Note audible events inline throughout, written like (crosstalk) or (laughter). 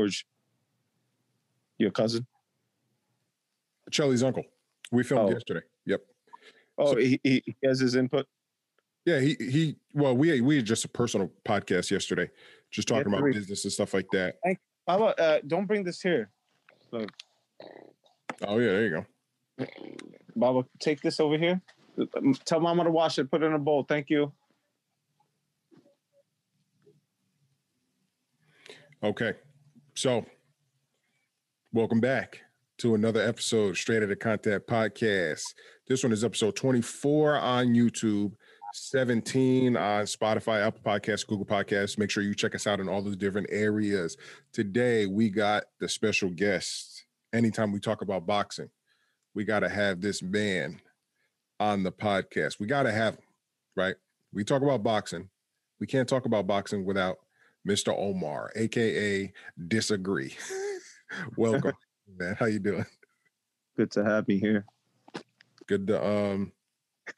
George your cousin? Chelly's uncle. We filmed Oh. yesterday. Yep. Oh, So- he, he has his input. Yeah, he he. Well, we we had just a personal podcast yesterday, just talking about business and stuff like that. How about uh, don't bring this here, Look, Oh yeah, there you go. Baba. Take this over here. Tell Mama to wash it. Put it in a bowl. Thank you. Okay, so welcome back to another episode Straight Outta Contact Podcast. This one is episode twenty four on YouTube. 17 on Spotify, Apple Podcasts, Google Podcasts. Make sure you check us out in all those different areas. Today, we got the special guest. Anytime we talk about boxing, we got to have this man on the podcast. We got to have him, right? We talk about boxing. We can't talk about boxing without Mr. Omar, aka Disagree. (laughs) Welcome, (laughs) man. How you doing? Good to have me here. Good to um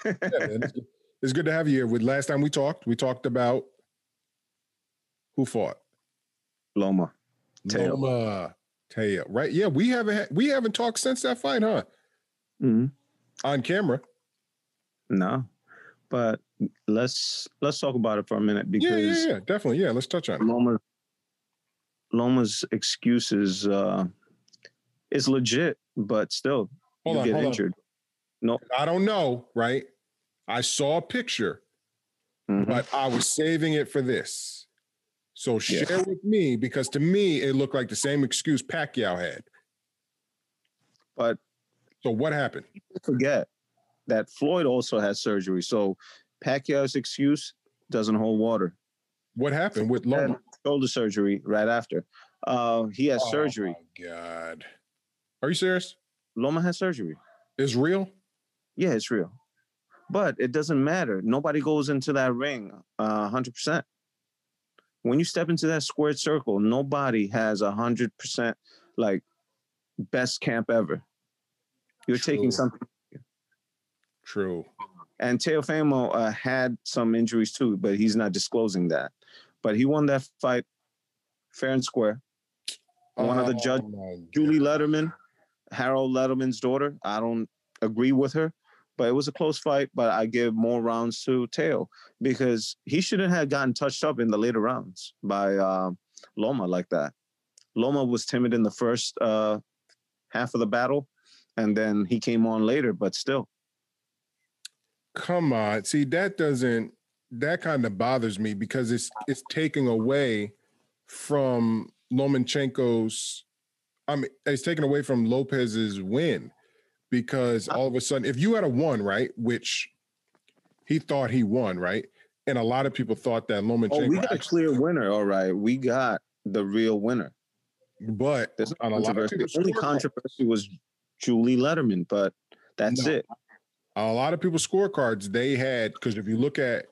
yeah, man, it's, (laughs) good. it's good to have you here. With last time we talked, we talked about who fought Loma. Teo. Loma Teo, right? Yeah, we haven't we haven't talked since that fight, huh? hmm On camera. No, but let's let's talk about it for a minute because yeah, yeah, definitely. Yeah, let's touch on it. Loma Loma's excuses uh, is legit, but still Hold you on, get on. injured. I don't know, right? I saw a picture, Mhm. but I was saving it for this. So Yeah. share with me because to me it looked like the same excuse Pacquiao had. But So what happened? forget that Floyd also had surgery, so Pacquiao's excuse doesn't hold water. What happened with Loma? Shoulder surgery right after. Uh, he had surgery. Oh my God. Are you serious? Loma had surgery. It's real? Yeah, it's real. But it doesn't matter. Nobody goes into that ring uh, 100%. When you step into that squared circle, nobody has 100% like best camp ever. You're taking True. something. True. And Teofimo uh, had some injuries too, but he's not disclosing that. But he won that fight fair and square. One of the judge- my Julie Lederman, Harold Lederman's daughter. I don't agree with her, but it was a close fight. But I give more rounds to Teo because he shouldn't have gotten touched up in the later rounds by uh, Loma like that. Loma was timid in the first uh, half of the battle, and then he came on later. But still, Come on. See, that doesn't that kind of bothers me because it's it's taking away from Lomachenko's I mean it's taken away from Lopez's win because uh-huh. all of a sudden if you had a one, right, which he thought he won, right? And a lot of people thought that Lomachenko oh, we got a clear winner. All right, we got the real winner. but There's on a lot of controversy. The only controversy was Julie Lederman, but that's No. it. A lot of people's scorecards they had because if you look at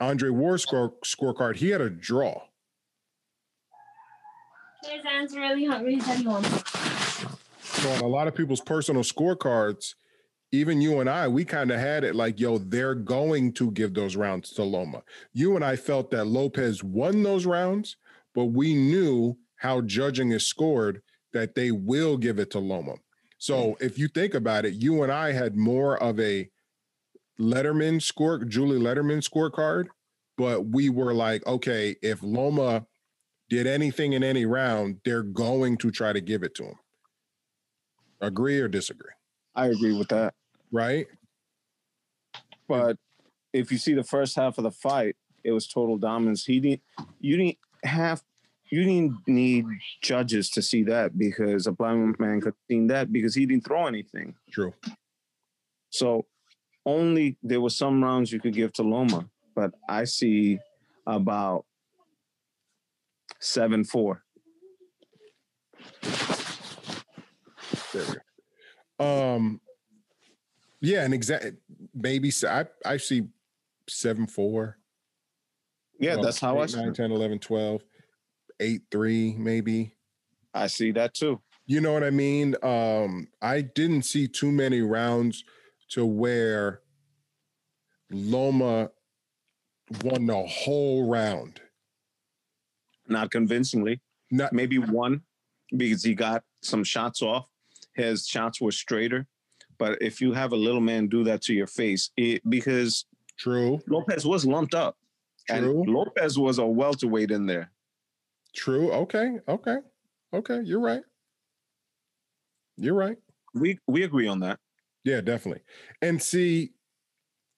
Andre Ward's score scorecard, he had a draw. His hands really hungry. Said. So on a lot of people's personal scorecards, even you and I, we kind of had it like, yo, they're going to give those rounds to Loma. You and I felt that Lopez won those rounds, but we knew how judging is scored that they will give it to Loma. So mm. if you think about it, you and I had more of a Lederman score, Julie Lederman scorecard, but we were like, okay, if Loma did anything in any round, they're going to try to give it to him. Agree or disagree? I agree with that. Right? But if you see the first half of the fight, it was total dominance. He didn't. You didn't have. You didn't need judges to see that because a blind man could see that because he didn't throw anything. True. So only there were some rounds you could give to Loma, but I see about seven four. There we go. Um, yeah, and exact maybe I I see seven four. Yeah, well, that's how I eight, see. 9, 10, 11, 12, 8, 3, maybe. I see that too. You know what I mean? Um, I didn't see too many rounds to where Loma won the whole round. Not convincingly. Not maybe one because he got some shots off. His shots were straighter. But if you have a little man do that to your face, it because true, Lopez was lumped up. True. And Lopez was a welterweight in there. True. Okay, okay, okay. You're right. You're right. We we agree on that. Yeah, definitely. And see,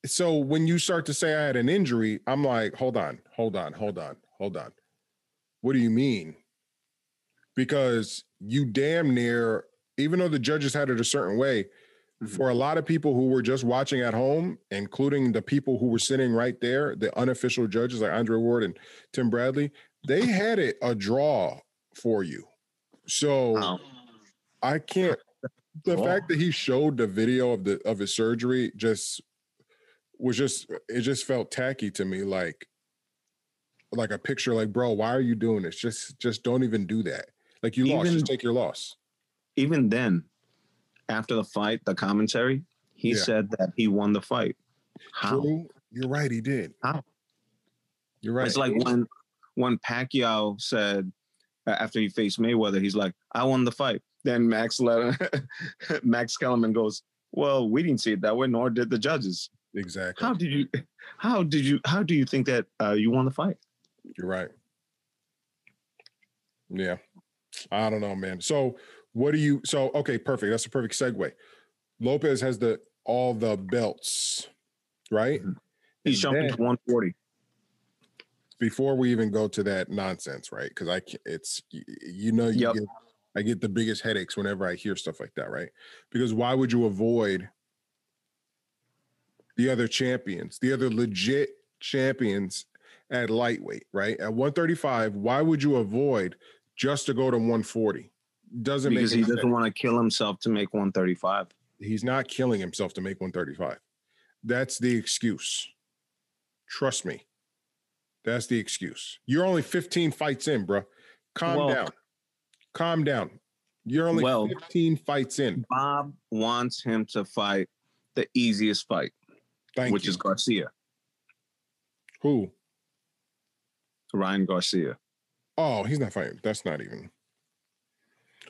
so when you start to say I had an injury, I'm like, hold on, hold on, hold on, hold on. What do you mean? Because you damn near, even though the judges had it a certain way, Mhm. for a lot of people who were just watching at home, including the people who were sitting right there, the unofficial judges like Andre Ward and Tim Bradley, they had it a draw for you. So Wow. I can't. The Draw. fact that he showed the video of the of his surgery just was just it just felt tacky to me, like like a picture. Like, bro, why are you doing this? Just just don't even do that. Like you lost, just take your loss. Even then, after the fight, the commentary, he Yeah. said that he won the fight. How? True, you're right. He did. How? You're right. It's like when when Pacquiao said after he faced Mayweather, he's like, "I won the fight." Then Max let (laughs) Max Kellerman goes, "Well, we didn't see it that way, nor did the judges. exactly. How did you? How did you? How do you think that uh, you won the fight?" You're right. Yeah. I don't know, man. So what do you so okay, perfect. That's a perfect segue. Lopez has the all the belts, right? He's jumping to 140. Before we even go to that nonsense, right? Because I it's you know you Yep. get I get the biggest headaches whenever I hear stuff like that, right? Because why would you avoid the other champions, the other legit champions at lightweight, right? At 135, why would you avoid just to go to 140? Doesn't because he doesn't sense. want to kill himself to make 135. He's not killing himself to make 135. That's the excuse. Trust me. That's the excuse. You're only 15 fights in, bro. Calm Well- down. Calm down. You're only Well- 15 fights in. Bob wants him to fight the easiest fight, Thank which you. is Garcia, Who? Ryan Garcia. Oh, he's not fighting. That's not even.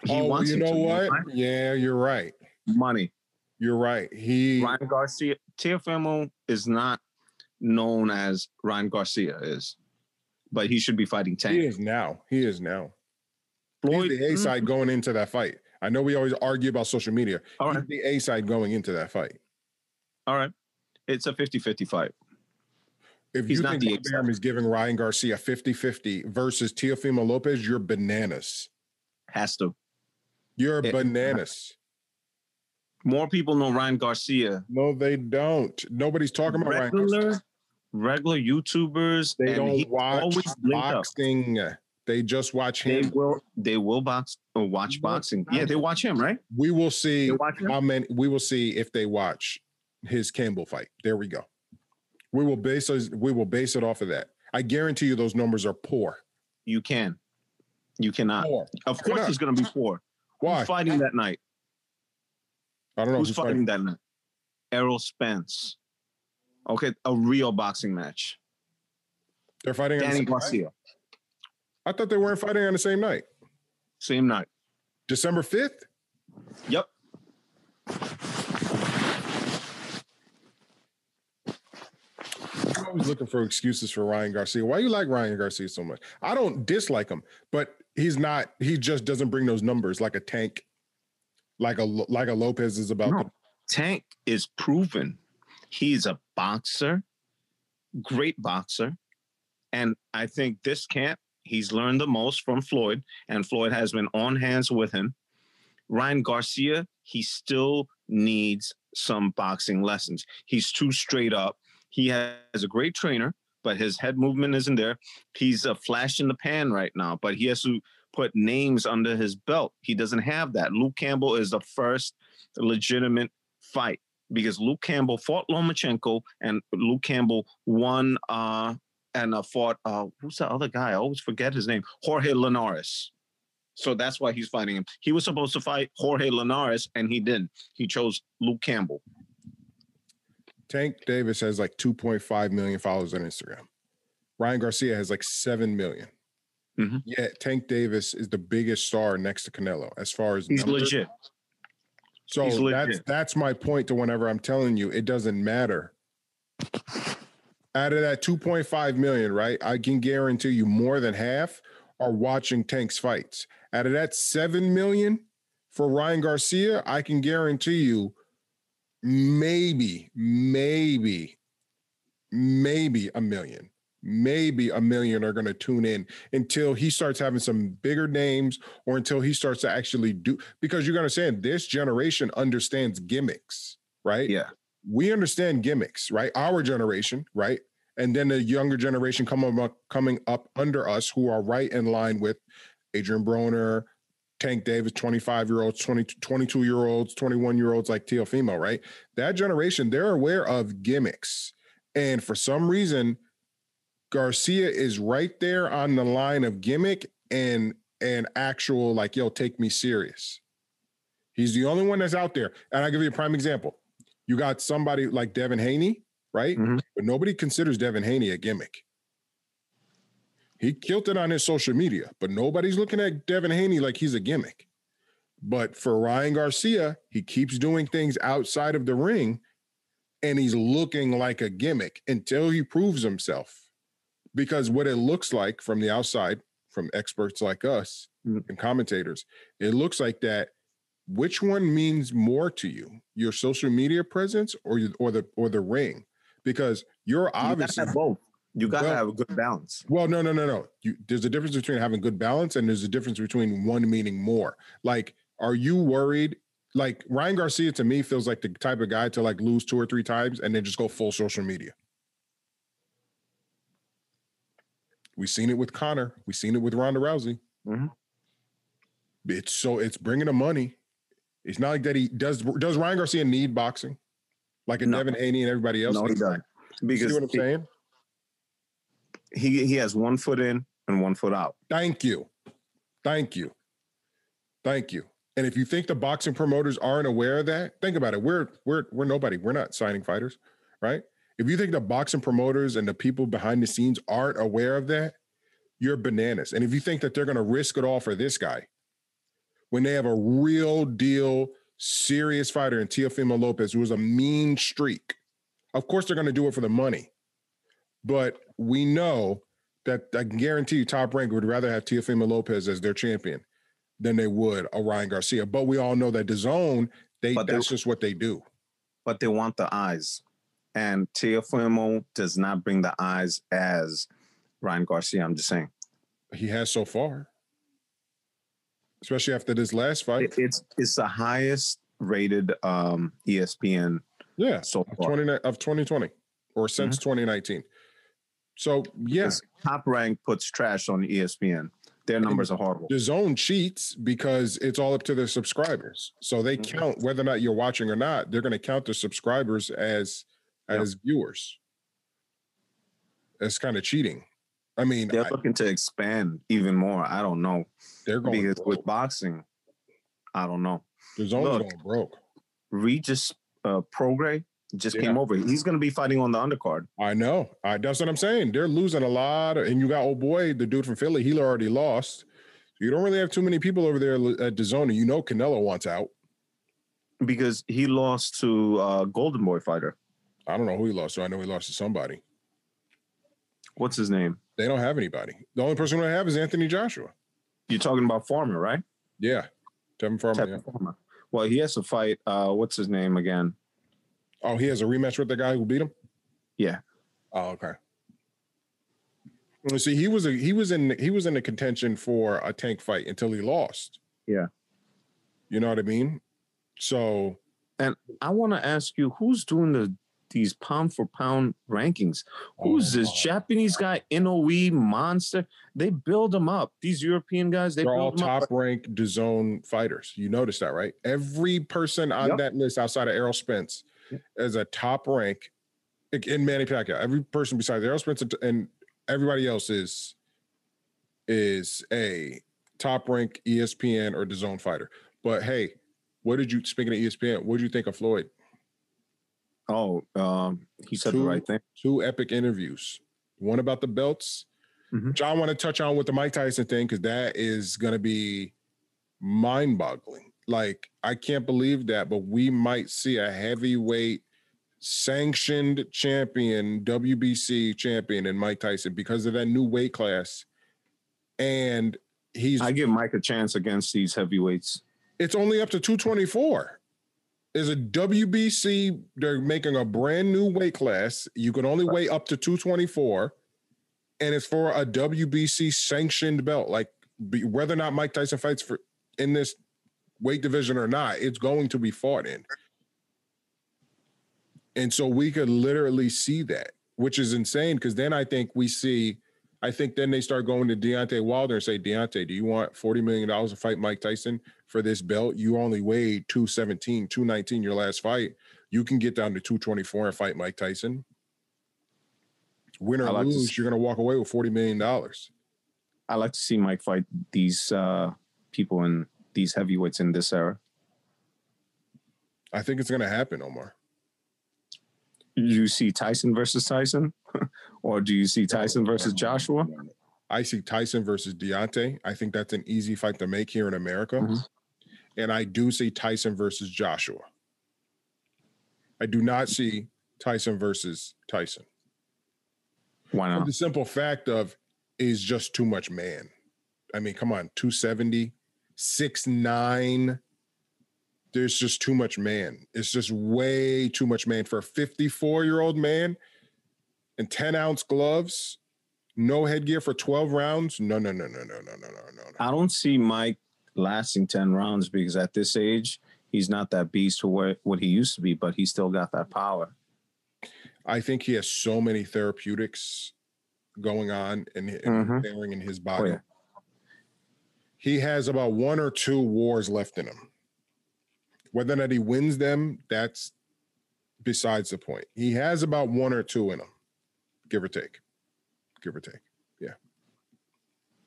He oh, wants you know to, what? Yeah, you're right. Money. You're right. He Ryan Garcia. Teofimo is not known as Ryan Garcia is, but he should be fighting he is now. He is now. Floyd, he's the A mm, side going into that fight. I know we always argue about social media. all He's right, the A side going into that fight. all right. It's a 50-50 fight. If He's you think the Bob Arum is giving Ryan Garcia 50-50 versus Teofimo Lopez, you're bananas. Has to. You're It- bananas. More people know Ryan Garcia. No, they don't. Nobody's talking about Ryan Garcia. Regular, regular YouTubers. They and don't watch always linked up. boxing. They just watch him. They will. They will box or watch No, boxing. Yeah, they watch him, right? We will see They watch him. how many. We will see if they watch his Campbell fight. There we go. We will base. We will base it off of that. I guarantee you, those numbers are poor. You can. You cannot. Poor. Of course, not? it's going to be four. Why? Who's fighting that night? I don't know. Who's who's fighting fighting. that night? Errol Spence. Okay, a real boxing match. They're fighting. on the Danny same night? Garcia. I thought they weren't fighting on the same night. Same night. December fifth. Yep. I'm always looking for excuses for Ryan Garcia. Why you like Ryan Garcia so much? I don't dislike him, but he's not. He just doesn't bring those numbers like a tank, like a like a Lopez is about. No. to- Tank is proven. He's a boxer, great boxer. And I think this camp, he's learned the most from Floyd, and Floyd has been on hands with him. Ryan Garcia, he still needs some boxing lessons. He's too straight up. He has a great trainer, but his head movement isn't there. He's a flash in the pan right now, but he has to put names under his belt. He doesn't have that. Luke Campbell is the first legitimate fight because Luke Campbell fought Lomachenko and Luke Campbell won uh and uh, fought uh who's the other guy? I always forget his name. Jorge Linares. So that's why he's fighting him. He was supposed to fight Jorge Linares and he didn't. He chose Luke Campbell. Tank Davis has like 2.5 million followers on Instagram. Ryan Garcia has like 7 million. Mhm. Yet Tank Davis is the biggest star next to Canelo as far as He's numbers. legit. So he's that's that's my point to whenever I'm telling you it doesn't matter. Out of that 2.5 million, right? I can guarantee you more than half are watching Tank's fights. Out of that 7 million for Ryan Garcia, I can guarantee you maybe, maybe, maybe a million. Maybe a million are going to tune in until he starts having some bigger names or until he starts to actually do because you're going to say this generation understands gimmicks, right? Yeah. We understand gimmicks, right? Our generation, right? And then the younger generation coming up, coming up under us who are right in line with Adrien Broner, Tank Davis, 25 year olds, 20, 22 year olds, 21 year olds like Teofimo, right? That generation, they're aware of gimmicks. And for some reason, Garcia is right there on the line of gimmick and and actual like yo take me serious. He's the only one that's out there. And I'll give you a prime example. You got somebody like Devin Haney, right? Mhm. But nobody considers Devin Haney a gimmick. He killed it on his social media, but nobody's looking at Devin Haney like he's a gimmick. But for Ryan Garcia, he keeps doing things outside of the ring and he's looking like a gimmick until he proves himself because what it looks like from the outside from experts like us Mm. and commentators it looks like that which one means more to you your social media presence or you, or the or the ring because you're obviously have both. You gotta Well- have a good balance. well no no no no you, there's a difference between having good balance and there's a difference between one meaning more like are you worried like Ryan Garcia to me feels like the type of guy to like lose two or three times and then just go full social media We've seen it with Conor. We've seen it with Ronda Rousey. Mhm. It's so it's bringing the money. It's not like that he does. Does Ryan Garcia need boxing like a No. Devin Haney and everybody else? No, he doesn't. You Because see what I'm he- saying? he he has one foot in and one foot out. Thank you, thank you, thank you. And if you think the boxing promoters aren't aware of that, think about it. We're we're we're nobody. We're not signing fighters, right? If you think the boxing promoters and the people behind the scenes aren't aware of that, you're bananas. And if you think that they're going to risk it all for this guy, when they have a real deal, serious fighter in Teofimo Lopez, who was a mean streak, of course they're going to do it for the money. But we know that I can guarantee you, Top Rank would rather have Teofimo Lopez as their champion than they would a Ryan Garcia. But we all know that DAZN, they But they- that's just what they do. but they want the eyes. And Teofimo does not bring the eyes as Ryan Garcia. I'm just saying. He has so far, especially after this last fight. It's it's the highest rated um, ESPN yeah, so of far. 20, of 2020 or since 2019. So yeah, Top rank puts trash on ESPN. Their numbers are horrible. the zone cheats because it's all up to their subscribers. So they Mhm. count whether or not you're watching or not. They're going to count the subscribers as Yep. as viewers. It's kind of cheating. I mean, They're I- looking to expand even more. I don't know they're going because broke. with boxing, I don't know. DAZN's look, going broke. Regis uh, Prograis just Yeah. came over. He's going to be fighting on the undercard. I know. I, that's what I'm saying. They're losing a lot. And you got old boy, the dude from Philly. He already lost. You don't really have too many people over there at DAZN. And you know Canelo wants out. because he lost to uh, Golden Boy fighter. I don't know who he lost to. I know he lost to somebody. What's his name? They don't have anybody. The only person they have is Anthony Joshua. You're talking about Farmer, right? Yeah. Tevin Farmer. Tevin yeah. Farmer. Well, he has to fight. Uh, what's his name again? Oh, he has a rematch with the guy who beat him? Yeah. Oh, okay. Well, see, he was a he was in he was in the contention for a tank fight until he lost. Yeah. You know what I mean? So And I want to ask you, who's doing the these pound for pound rankings? Who's this Oh. Japanese guy? Inoue monster. They build them up. These European guys, they are all build them up. top ranked DAZN fighters. You notice that, right? Every person on Yep. that list outside of Errol Spence Yep. is a top rank in Manny Pacquiao. Every person besides Errol Spence and everybody else is is a top rank ESPN or DAZN fighter. But hey, what did you speaking of ESPN? What did you think of Floyd? Oh, um, he said the Two- right thing. Two epic interviews. One about the belts Mhm. which I want to touch on with the Mike Tyson thing because that is going to be mind boggling. Like, I can't believe that, but we might see a heavyweight sanctioned champion, WBC champion in Mike Tyson because of that new weight class. And he's I give Mike a chance against these heavyweights. it's only up to 224. Is a WBC, they're making a brand new weight class. You can only weigh up to 224, and it's for a WBC sanctioned belt. Like whether or not Mike Tyson fights for in this weight division or not, it's going to be fought in. And so we could literally see that, which is insane because then I think we see, I think then they start going to Deontay Wilder and say, Deontay, do you want $40 million to fight Mike Tyson for this belt? You only weighed 217, 219 your last fight. You can get down to 224 and fight Mike Tyson. Win or I like to lose, see- you're going to walk away with $40 million. I like to see Mike fight these uh, people in these heavyweights in this era. I think it's going to happen, Omar. Do you see Tyson versus Tyson, (laughs) or do you see Tyson versus Joshua? I see Tyson versus Deontay. I think that's an easy fight to make here in America. Mhm. And I do see Tyson versus Joshua. I do not see Tyson versus Tyson. Why For not? the simple fact of is just too much man. I mean, come on, 270, 6'9. There's just too much man. It's just way too much man for a 54 year old man and 10 ounce gloves, no headgear for 12 rounds. No, no, no, no, no, no, no, no. no. I don't see Mike lasting ten rounds because at this age he's not that beast for what, what he used to be, but he still got that power. I think he has so many therapeutics going on and, Mhm. bearing in his body. Oh, yeah. He has about one or two wars left in him. Whether or not he wins them, that's besides the point. He has about one or two in him, give or take. Give or take. Yeah.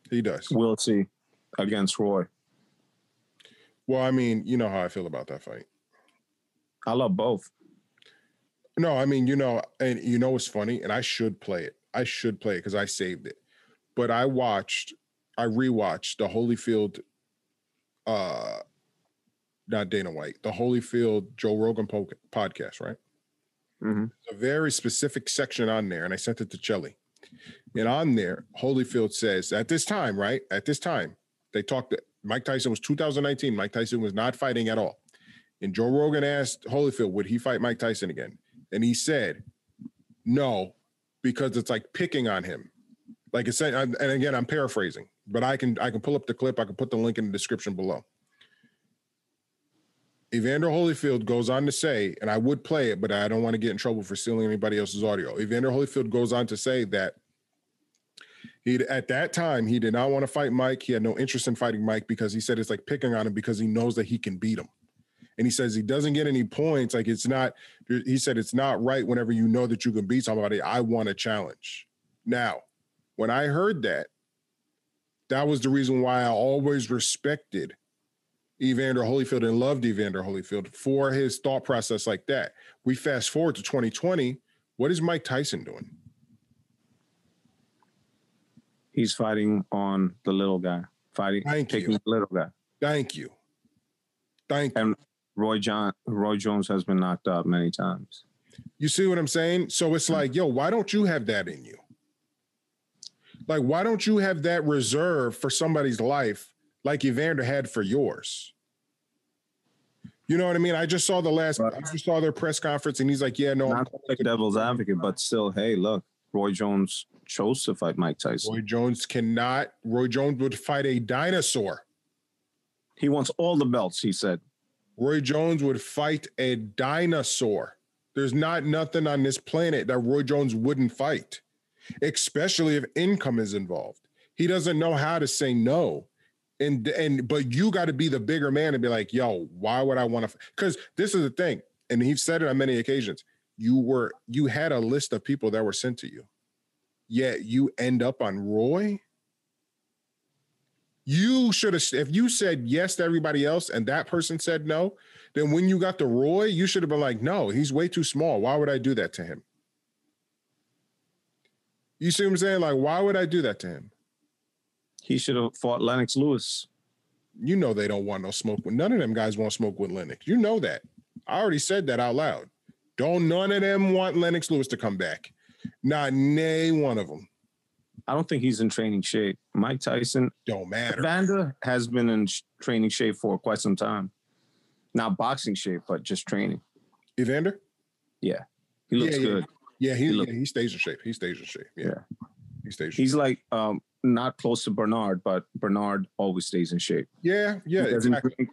He does. We'll see against Roy. Well, I mean, you know how I feel about that fight. I love both. No, I mean, you know, and you know what's funny, and I should play it. I should play it because I saved it. But I watched, I rewatched the Holyfield, uh, not Dana White, the Holyfield Joe Rogan po- podcast, right? hmm a very specific section on there, and I sent it to Chelly. And on there, Holyfield says, at this time, right? At this time, they talked. Mike Tyson was 2019. Mike Tyson was not fighting at all. And Joe Rogan asked Holyfield, would he fight Mike Tyson again? And he said, no, because it's like picking on him. Like it's saying, and again, I'm paraphrasing, but I can I can pull up the clip. I can put the link in the description below. Evander Holyfield goes on to say, and I would play it, but I don't want to get in trouble for stealing anybody else's audio. Evander Holyfield goes on to say that he at that time he did not want to fight Mike. He had no interest in fighting Mike because he said it's like picking on him because he knows that he can beat him. And he says he doesn't get any points. Like it's not, he said it's not right whenever you know that you can beat somebody. I want a challenge. Now, when I heard that, that was the reason why I always respected Evander Holyfield and loved Evander Holyfield for his thought process like that. We fast forward to 2020. What is Mike Tyson doing? He's fighting on the little guy, fighting, Thank taking you. the little guy. Thank you. Thank you. And Roy John, Roy Jones has been knocked out many times. You see what I'm saying? So it's mm-hmm. like, yo, why don't you have that in you? Like, why don't you have that reserve for somebody's life like Evander had for yours? You know what I mean? I just saw the last, Right. I just saw their press conference and he's like, yeah, no, I'm Not to devil's advocate, but still, hey, look, Roy Jones chose to fight Mike Tyson. Roy Jones cannot, Roy Jones would fight a dinosaur. He wants all the belts, he said. Roy Jones would fight a dinosaur. There's not nothing on this planet that Roy Jones wouldn't fight, especially if income is involved. He doesn't know how to say no. And and but you got to be the bigger man and be like, yo, why would I want to? Because this is the thing, and he's said it on many occasions. You were you had a list of people that were sent to you, yet you end up on Roy. You should have if you said yes to everybody else and that person said no, then when you got the Roy, you should have been like, no, he's way too small. Why would I do that to him? You see what I'm saying? Like, why would I do that to him? He should have fought Lennox Lewis. You know they don't want no smoke with none of them guys want smoke with Lennox. You know that. I already said that out loud. Don't none of them want Lennox Lewis to come back. Not nay one of them. I don't think he's in training shape. Mike Tyson, Don't matter. Vander has been in training shape for quite some time. Not boxing shape, but just training. Evander? Yeah. He looks Yeah, yeah. good. Yeah, he, He look- yeah, he stays in shape. He stays in shape. Yeah. Yeah. He stays in He's shape. like um, not close to Bernard, but Bernard always stays in shape. Yeah, yeah, he doesn't exactly. drink.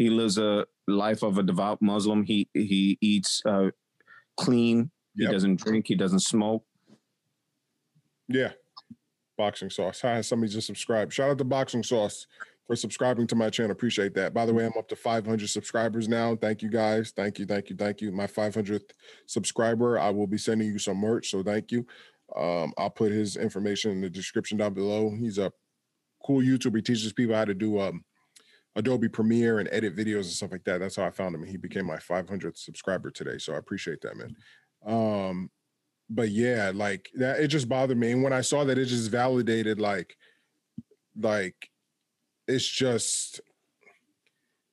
He lives a life of a devout Muslim. He he eats uh, clean. He Yep. doesn't drink. He doesn't smoke. Yeah. Boxing sauce. Hi, somebody just subscribed. Shout out to Boxing Sauce for subscribing to my channel. Appreciate that. By the way, I'm up to 500 subscribers now. Thank you guys. Thank you. Thank you. Thank you. My 500th subscriber. I will be sending you some merch. So thank you. Um, I'll put his information in the description down below. He's a cool YouTuber. He teaches people how to do um, Adobe Premiere and edit videos and stuff like that. That's how I found him. He became my 500th subscriber today. So I appreciate that, man. Um, but yeah, like that, it just bothered me. And when I saw that, it just validated like, like, it's just,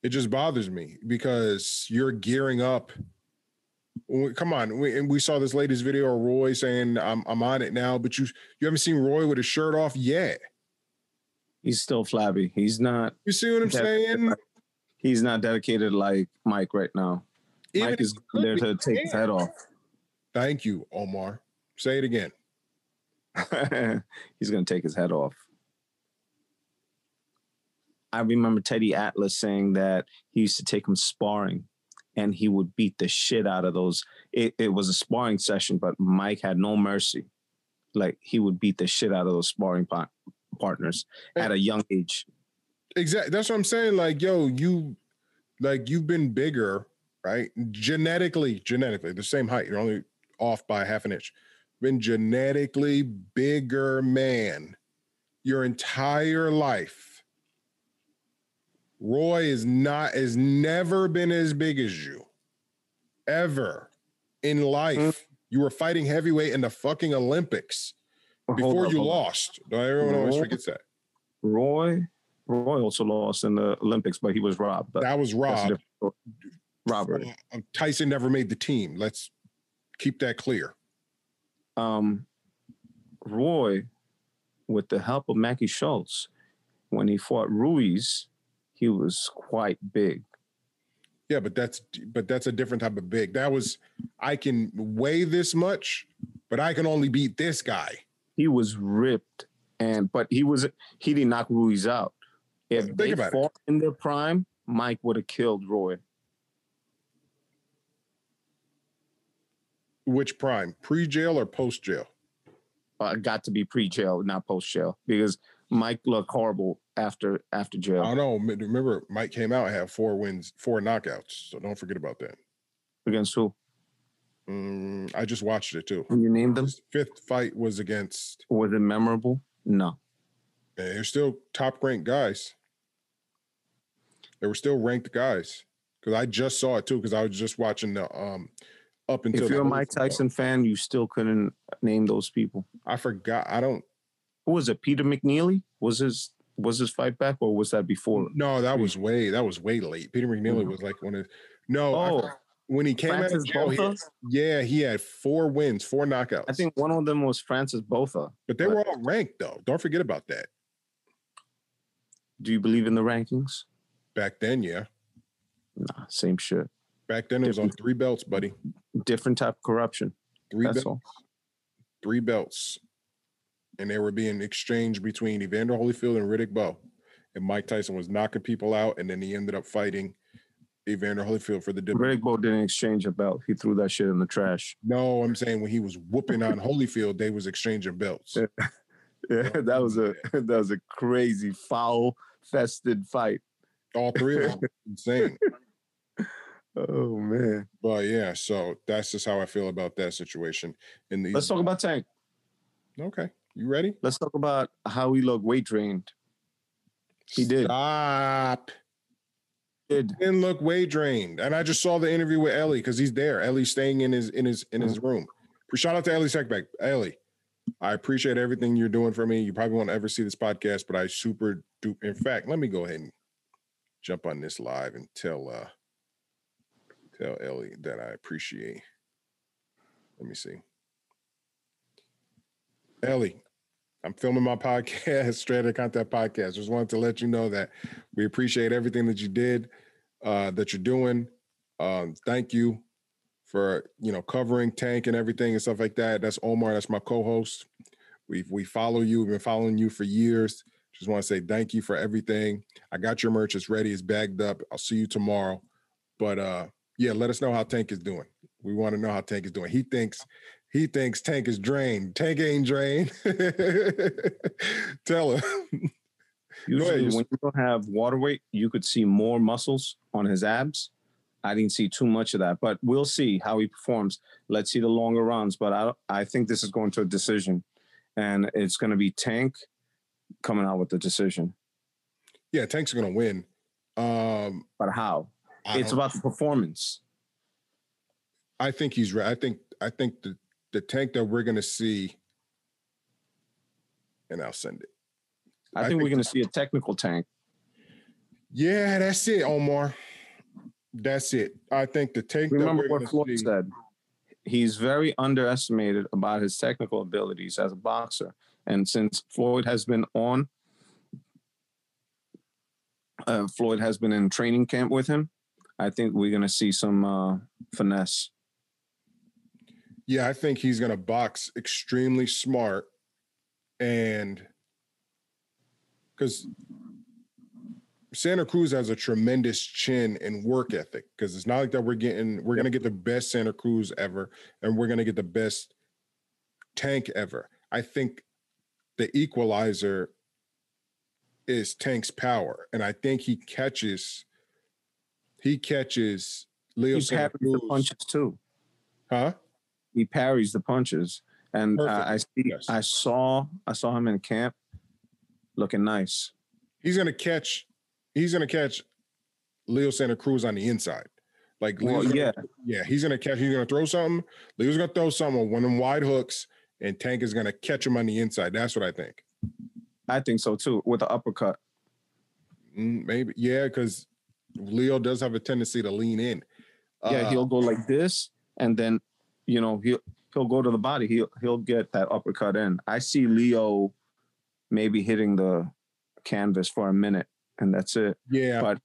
it just bothers me because you're gearing up. Come on, we, and we saw this latest video of Roy saying I'm I'm on it now, but you you haven't seen Roy with his shirt off yet. He's still flabby. He's not. You see what I'm saying? He's not dedicated like Mike right now. Even Mike is there to take his head off. Thank you, Omar. Say it again. (laughs) He's gonna take his head off. I remember Teddy Atlas saying that he used to take him sparring and he would beat the shit out of those. It, it was a sparring session, but Mike had no mercy. Like he would beat the shit out of those sparring pa- partners at a young age. Exactly. That's what I'm saying. Like, yo, you like you've been bigger, right? Genetically, genetically, the same height. You're only off by half an inch. Been genetically bigger man your entire life. Roy is not has never been as big as you. Ever in life. Mm. You were fighting heavyweight in the fucking Olympics before up, you hold up. lost. Everyone always Roy- forgets that. Roy, Roy also lost in the Olympics, but he was robbed. But That was that's a Rob. different story. Robert. Uh, Tyson never made the team. Let's keep that clear. um, Roy, with the help of Mackie Shilstone, when he fought Ruiz, he was quite big. Yeah, but that's but that's a different type of big. That was I can weigh this much, but I can only beat this guy. He was ripped, and but he was he didn't knock Ruiz out. If Think they about it. fought in their prime, Mike would have killed Roy. Which prime? Pre-jail or post-jail? Uh, got to be pre-jail, not post-jail, because Mike looked horrible after after I jail don't know. Remember, Mike came out and had four wins, four knockouts. So don't forget about that. against who? Mm, I just watched it too. Can you name them? His fifth fight was against. Was it memorable? No. They're still top ranked guys. They were still ranked guys because I just saw it too because I was just watching the um up until If you're a Mike Tyson fan, you still couldn't name those people. I forgot. I don't. who was it? Peter McNeely was his was his fight back, or was that before? No, that was way that was way late. Peter McNeely Mhm. was like one of no. I- Oh, when he came out Francis of jail, he- yeah, he had four wins, four knockouts. I think one of them was Francis Botha. but they were all ranked though. Don't forget about that. Do you believe in the rankings? Back then, yeah. Nah, same shit. Back then it was on three belts, buddy. Different type of corruption. Three That's belts. all. Three belts. And they were being exchanged between Evander Holyfield and Riddick Bowe. And Mike Tyson was knocking people out, and then he ended up fighting Evander Holyfield for the W. Riddick Bowe didn't exchange a belt. He threw that shit in the trash. No, I'm saying when he was whooping on Holyfield, they was exchanging belts. Yeah, (laughs) that was a (laughs) that was a crazy foul fested fight. All three of (laughs) them, insane. Oh man. But yeah, so that's just how I feel about that situation. In these, Let's talk about Tank. okay, you ready? Let's talk about how he looked weight drained. He did. Stop. Did Didn't look way drained, and I just saw the interview with Ellie because he's there. Ellie's staying in his in his in his room. Shout out to Ellie Seckbach. Ellie, I appreciate everything you're doing for me. You probably won't ever see this podcast, but I super do. In fact, let me go ahead and jump on this live and tell uh tell Ellie that I appreciate. Let me see. Ellie, I'm filming my (laughs) podcast, Outta Content Podcast. Just wanted to let you know that we appreciate everything that you did, uh, that you're doing. Um, thank you for you know covering Tank and everything and stuff like that. That's Omar. That's my co-host. We we follow you. We've been following you for years. Just want to say thank you for everything. I got your merch. It's ready. It's bagged up. I'll see you tomorrow. But uh, yeah, let us know how Tank is doing. We want to know how Tank is doing. He thinks he thinks Tank is drained. Tank ain't drained. (laughs) Tell him. Usually, when you don't have water weight, you could see more muscles on his abs. I didn't see too much of that, but we'll see how he performs. Let's see the longer runs. But I, I think this is going to a decision, and it's going to be Tank coming out with the decision. Yeah, Tank's going to win. Um, but how? It's about the performance. I think he's right. I think I think the the tank that we're going to see, and I'll send it. I, I think, think, we're going to see a technical tank. Yeah, that's it, Omar. That's it. I think the tank. Remember what Floyd see, said. He's very underestimated about his technical abilities as a boxer, and since Floyd has been on, uh, Floyd has been in training camp with him. I think we're going to see some uh, finesse. Yeah, I think he's going to box extremely smart and because Santa Cruz has a tremendous chin and work ethic because it's not like that we're getting we're gonna get the best Santa Cruz ever and we're gonna get the best tank ever. I think the equalizer is Tank's power, and I think he catches he catches Leo he Santa Cruz. the punches too. Huh? He parries the punches, and uh, I see, yes. I saw, I saw him in camp, looking nice. He's gonna catch, he's gonna catch Leo Santa Cruz on the inside. Like, well, gonna, yeah, yeah, he's gonna catch. He's gonna throw something. Leo's gonna throw something on one of them wide hooks, and Tank is gonna catch him on the inside. That's what I think. I think so too, with the uppercut. Mm, maybe, yeah, because Leo does have a tendency to lean in. Yeah, uh, he'll go like this, and then you know, he'll he'll go to the body. He'll he'll get that uppercut in. I see Leo maybe hitting the canvas for a minute and that's it. Yeah. But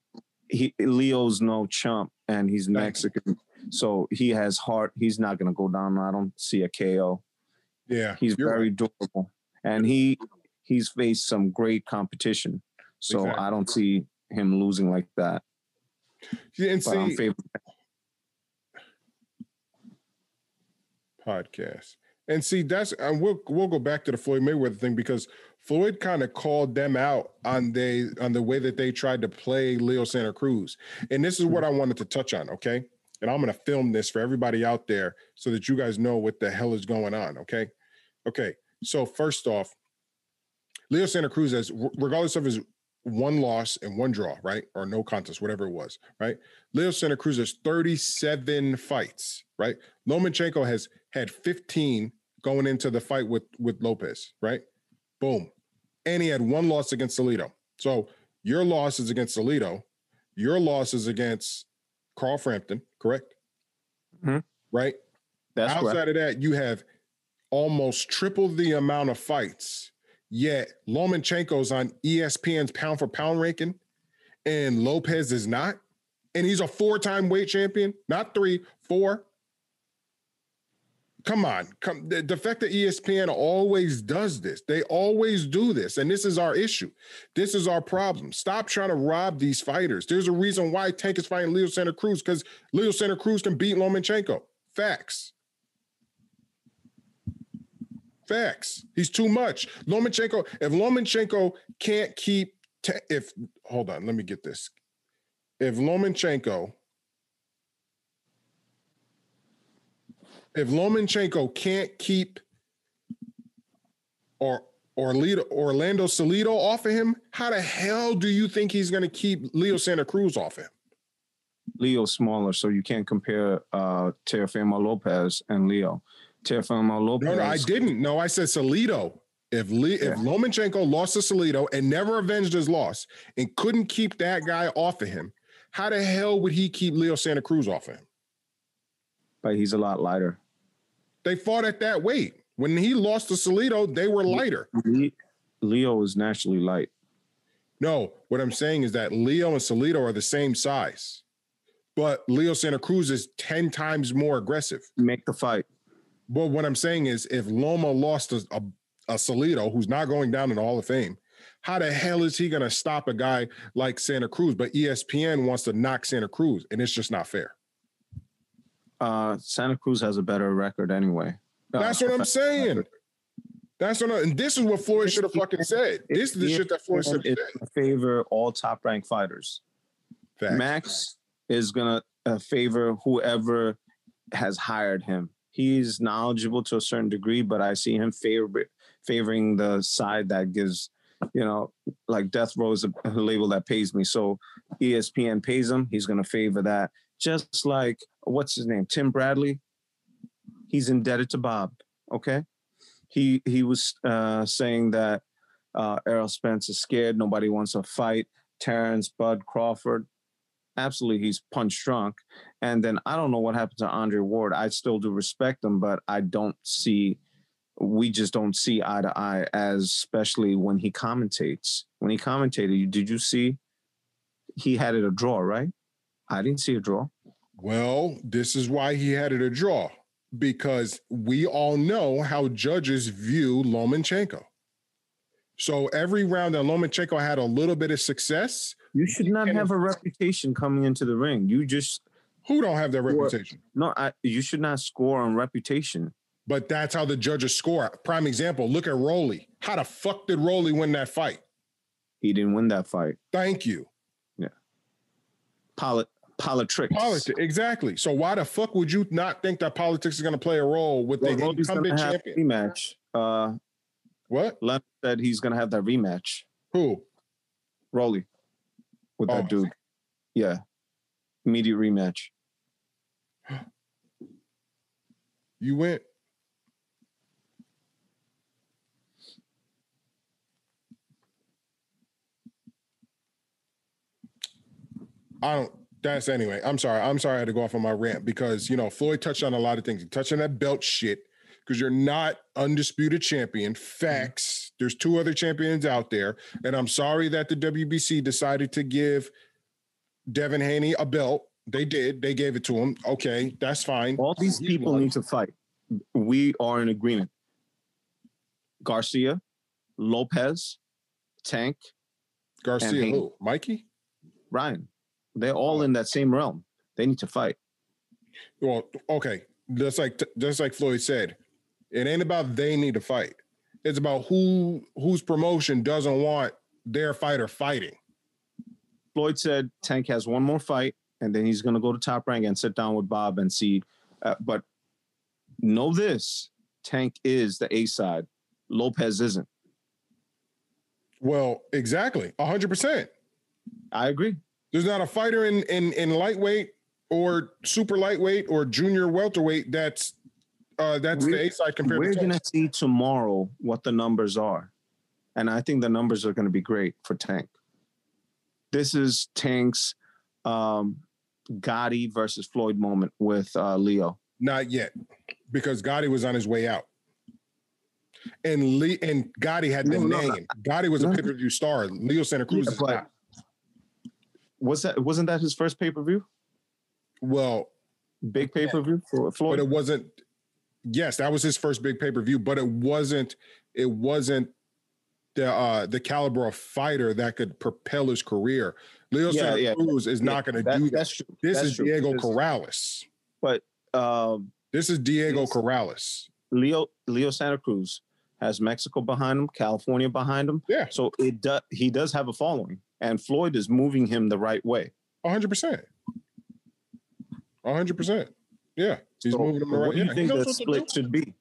he Leo's no chump and he's Mexican. So he has heart. He's not gonna go down. I don't see a KO. Yeah. He's very right. durable. And he he's faced some great competition. So exactly. I don't see him losing like that. Yeah, and see, podcast. And see, that's and we'll we'll go back to the Floyd Mayweather thing because Floyd kind of called them out on they on the way that they tried to play Leo Santa Cruz. And this is what I wanted to touch on, okay? And I'm gonna film this for everybody out there so that you guys know what the hell is going on, okay? Okay. So first off, Leo Santa Cruz has regardless of his one loss and one draw, right? Or no contest, whatever it was, right? Leo Santa Cruz has 37 fights, right? Lomachenko has had 15 going into the fight with with Lopez, right? Boom. And he had one loss against Salido. So your loss is against Salido. Your loss is against Carl Frampton, correct? Mm-hmm. Right? That's Outside correct. of that, you have almost triple the amount of fights. Yet Lomachenko's on ESPN's pound for pound ranking, and Lopez is not. And he's a four-time weight champion, not three, four. Come on, come the, the, fact that ESPN always does this, they always do this, and this is our issue. This is our problem. Stop trying to rob these fighters. There's a reason why Tank is fighting Leo Santa Cruz because Leo Santa Cruz can beat Lomachenko. Facts. Facts. He's too much. Lomachenko. If Lomachenko can't keep, if hold on, let me get this. If Lomachenko if Lomachenko can't keep or or lead Orlando Salido off of him, how the hell do you think he's going to keep Leo Santa Cruz off him? Leo's smaller, so you can't compare uh, Teofimo Lopez and Leo. Teofimo Lopez. No, no, I didn't. No, I said Salido. If Le- Yeah. if Lomachenko lost to Salido and never avenged his loss and couldn't keep that guy off of him, how the hell would he keep Leo Santa Cruz off of him? But he's a lot lighter. They fought at that weight. When he lost to Salido, they were lighter. Leo is naturally light. No, what I'm saying is that Leo and Salido are the same size, but Leo Santa Cruz is 10 times more aggressive. Make the fight. But what I'm saying is, if Loma lost a, a, a Salido who's not going down in the Hall of Fame, how the hell is he going to stop a guy like Santa Cruz? But ESPN wants to knock Santa Cruz, and it's just not fair. Uh, Santa Cruz has a better record anyway. Uh, That's what I'm saying. That's what. I, and this is what Floyd should have fucking said. This is the shit that Floyd should have said. favor all top ranked fighters. Facts. Max is gonna uh, favor whoever has hired him. He's knowledgeable to a certain degree, but I see him favor favoring the side that gives, you know, like Death Row is a, label that pays me. So ESPN pays him. He's gonna favor that. Just like what's his name, Tim Bradley. He's indebted to Bob. Okay, he he was uh, saying that uh, Errol Spence is scared. Nobody wants to fight. Terrence Bud Crawford. Absolutely, he's punch drunk. And then I don't know what happened to Andre Ward. I still do respect him, but I don't see. We just don't see eye to eye, as especially when he commentates. When he commentated, did you see? He had it a draw, right? I didn't see a draw. Well, this is why he had it a draw because we all know how judges view Lomachenko. So every round that Lomachenko had a little bit of success, You should not have a reputation coming into the ring. You just who don't have that reputation? no. I, you should not score on reputation. But that's how the judges score. Prime example, look at Rolly. How the fuck did Rolly win that fight? He didn't win that fight. Thank you. Polit politics. Politics. Exactly. So why the fuck would you not think that politics is going to play a role with Well, the Rolly's incumbent champion? rematch. Uh, What? Leonard said he's gonna have that rematch. Who? Rolly with Oh. that dude. Yeah, immediate rematch. (gasps) You went. I don't. That's anyway. I'm sorry. I'm sorry I had to go off on my rant because you know Floyd touched on a lot of things. He touched on that belt shit because you're not undisputed champion. Mm-hmm. Facts. There's two other champions out there, and I'm sorry that the WBC decided to give Devin Haney a belt. They did. They gave it to him. Okay, that's fine. All these He people won. need to fight. We are in agreement. Garcia, Lopez, Tank, Garcia, who? Mikey? Ryan. They're all in that same realm. They need to fight. Well, okay. Just like just like Floyd said, it ain't about they need to fight. It's about who whose promotion doesn't want their fighter fighting. Floyd said Tank has one more fight, and then he's going to go to top rank and sit down with Bob and see. Uh, but know this: Tank is the A side. Lopez isn't. Well, exactly, hundred percent. I agree. There's not a fighter in in in lightweight or super lightweight or junior welterweight that's uh that's the We're- A side compared We're to going to see tomorrow what the numbers are, and I think the numbers are going to be great for Tank. This is Tank's um, Gatti versus Floyd moment with uh, Leo. Not yet, because Gatti was on his way out. And Lee and Gatti had the No, no, name. Gatti was a no. pay per view star. Leo Santa Cruz Yeah, is but- not. Was that wasn't that his first pay per view? Well, Big pay per view for Floyd. but it wasn't. Yes, that was his first big pay per view, but it wasn't. It wasn't the uh the caliber of fighter that could propel his career. Leo Yeah, Santa yeah. Cruz is not going to That- do that. That's true. This that's is true, Diego Corrales. Um, This is Diego Corrales. Leo Leo Santa Cruz has Mexico behind him, California behind him. Yeah, So it does he does have a following, and Floyd is moving him the right way. hundred percent. hundred percent. Yeah, he's So moving them the what right. do you think knows the what split should be?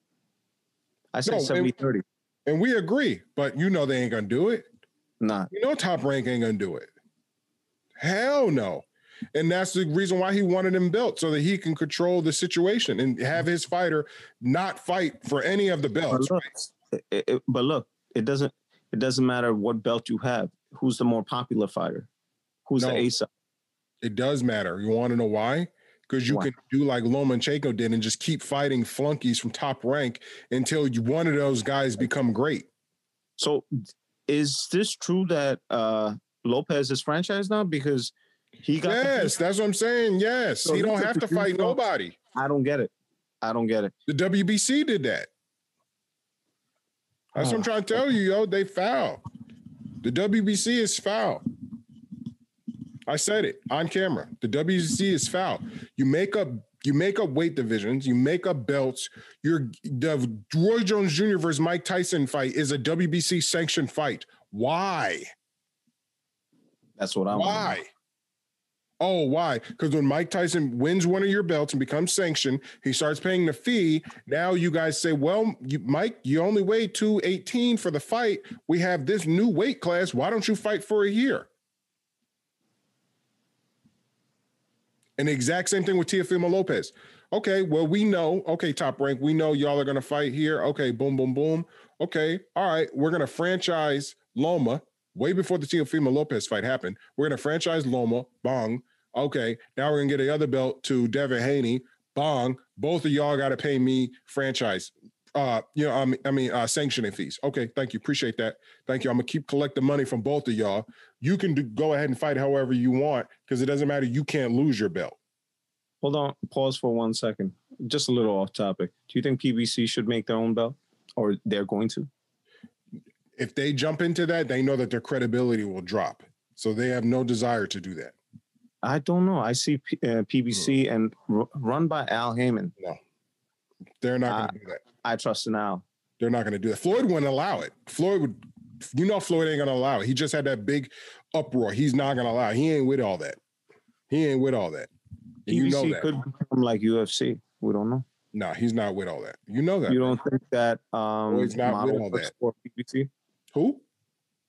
I say No, it- 70 30. And we agree, but you know they ain't gonna do it. Nah. You know Top Rank ain't gonna do it. Hell no. And that's the reason why he wanted him built so that he can control the situation and have his fighter not fight for any of the belts. But look, it, it- but look, it doesn't it doesn't matter what belt you have. Who's the more popular fighter? Who's No. the ace? It does matter. You want to know why? Because you Why? can do like Lomachenko did and just keep fighting flunkies from top rank until you, one of those guys become great. So is this true that uh Lopez is franchise now because he got Yes, that's what I'm saying. Yes, So he don't have to fight nobody. I don't get it. I don't get it. The WBC did that. That's what I'm Oh, trying to tell you, yo. They foul. The WBC is foul. I said it on camera. The WBC is foul. You make up you make up weight divisions, you make up belts. Your the Roy Jones Jr. versus Mike Tyson fight is a WBC sanctioned fight. Why? That's what I want. Why? Oh, why? Because when Mike Tyson wins one of your belts and becomes sanctioned, he starts paying the fee. Now you guys say, "Well, you, Mike, you only weigh two eighteen for the fight. We have this new weight class. Why don't you fight for a year?" And the exact same thing with Teofimo Lopez. Okay, well, we know. Okay, top rank, we know y'all are gonna fight here. Okay, boom, boom, boom. Okay, all right, we're gonna franchise Loma way before the Teofimo Lopez fight happened. We're gonna franchise Loma, bong. Okay, now we're gonna get the other belt to Devin Haney, bong. Both of y'all gotta pay me franchise. Uh, you know, I mean, I mean, uh, sanctioning fees. Okay, thank you, appreciate that. Thank you. I'm gonna keep collecting money from both of y'all. You can do, go ahead and fight however you want because it doesn't matter. You can't lose your belt. Hold on, pause for one second. Just a little off topic. Do you think PBC should make their own belt, or they're going to? If they jump into that, they know that their credibility will drop. So they have no desire to do that. I don't know. I see P- uh, PBC and r- run by Al Haymon. No, they're not going to do that. I trust in Al. They're not going to do that. Floyd wouldn't allow it. Floyd would, you know, Floyd ain't going to allow it. He just had that big uproar. He's not going to allow it. He ain't with all that. He ain't with all that. And you PBC know that. could become like UFC. We don't know. No, he's not with all that. You know that. You don't think that um, Floyd's not with all that. PBC? Who?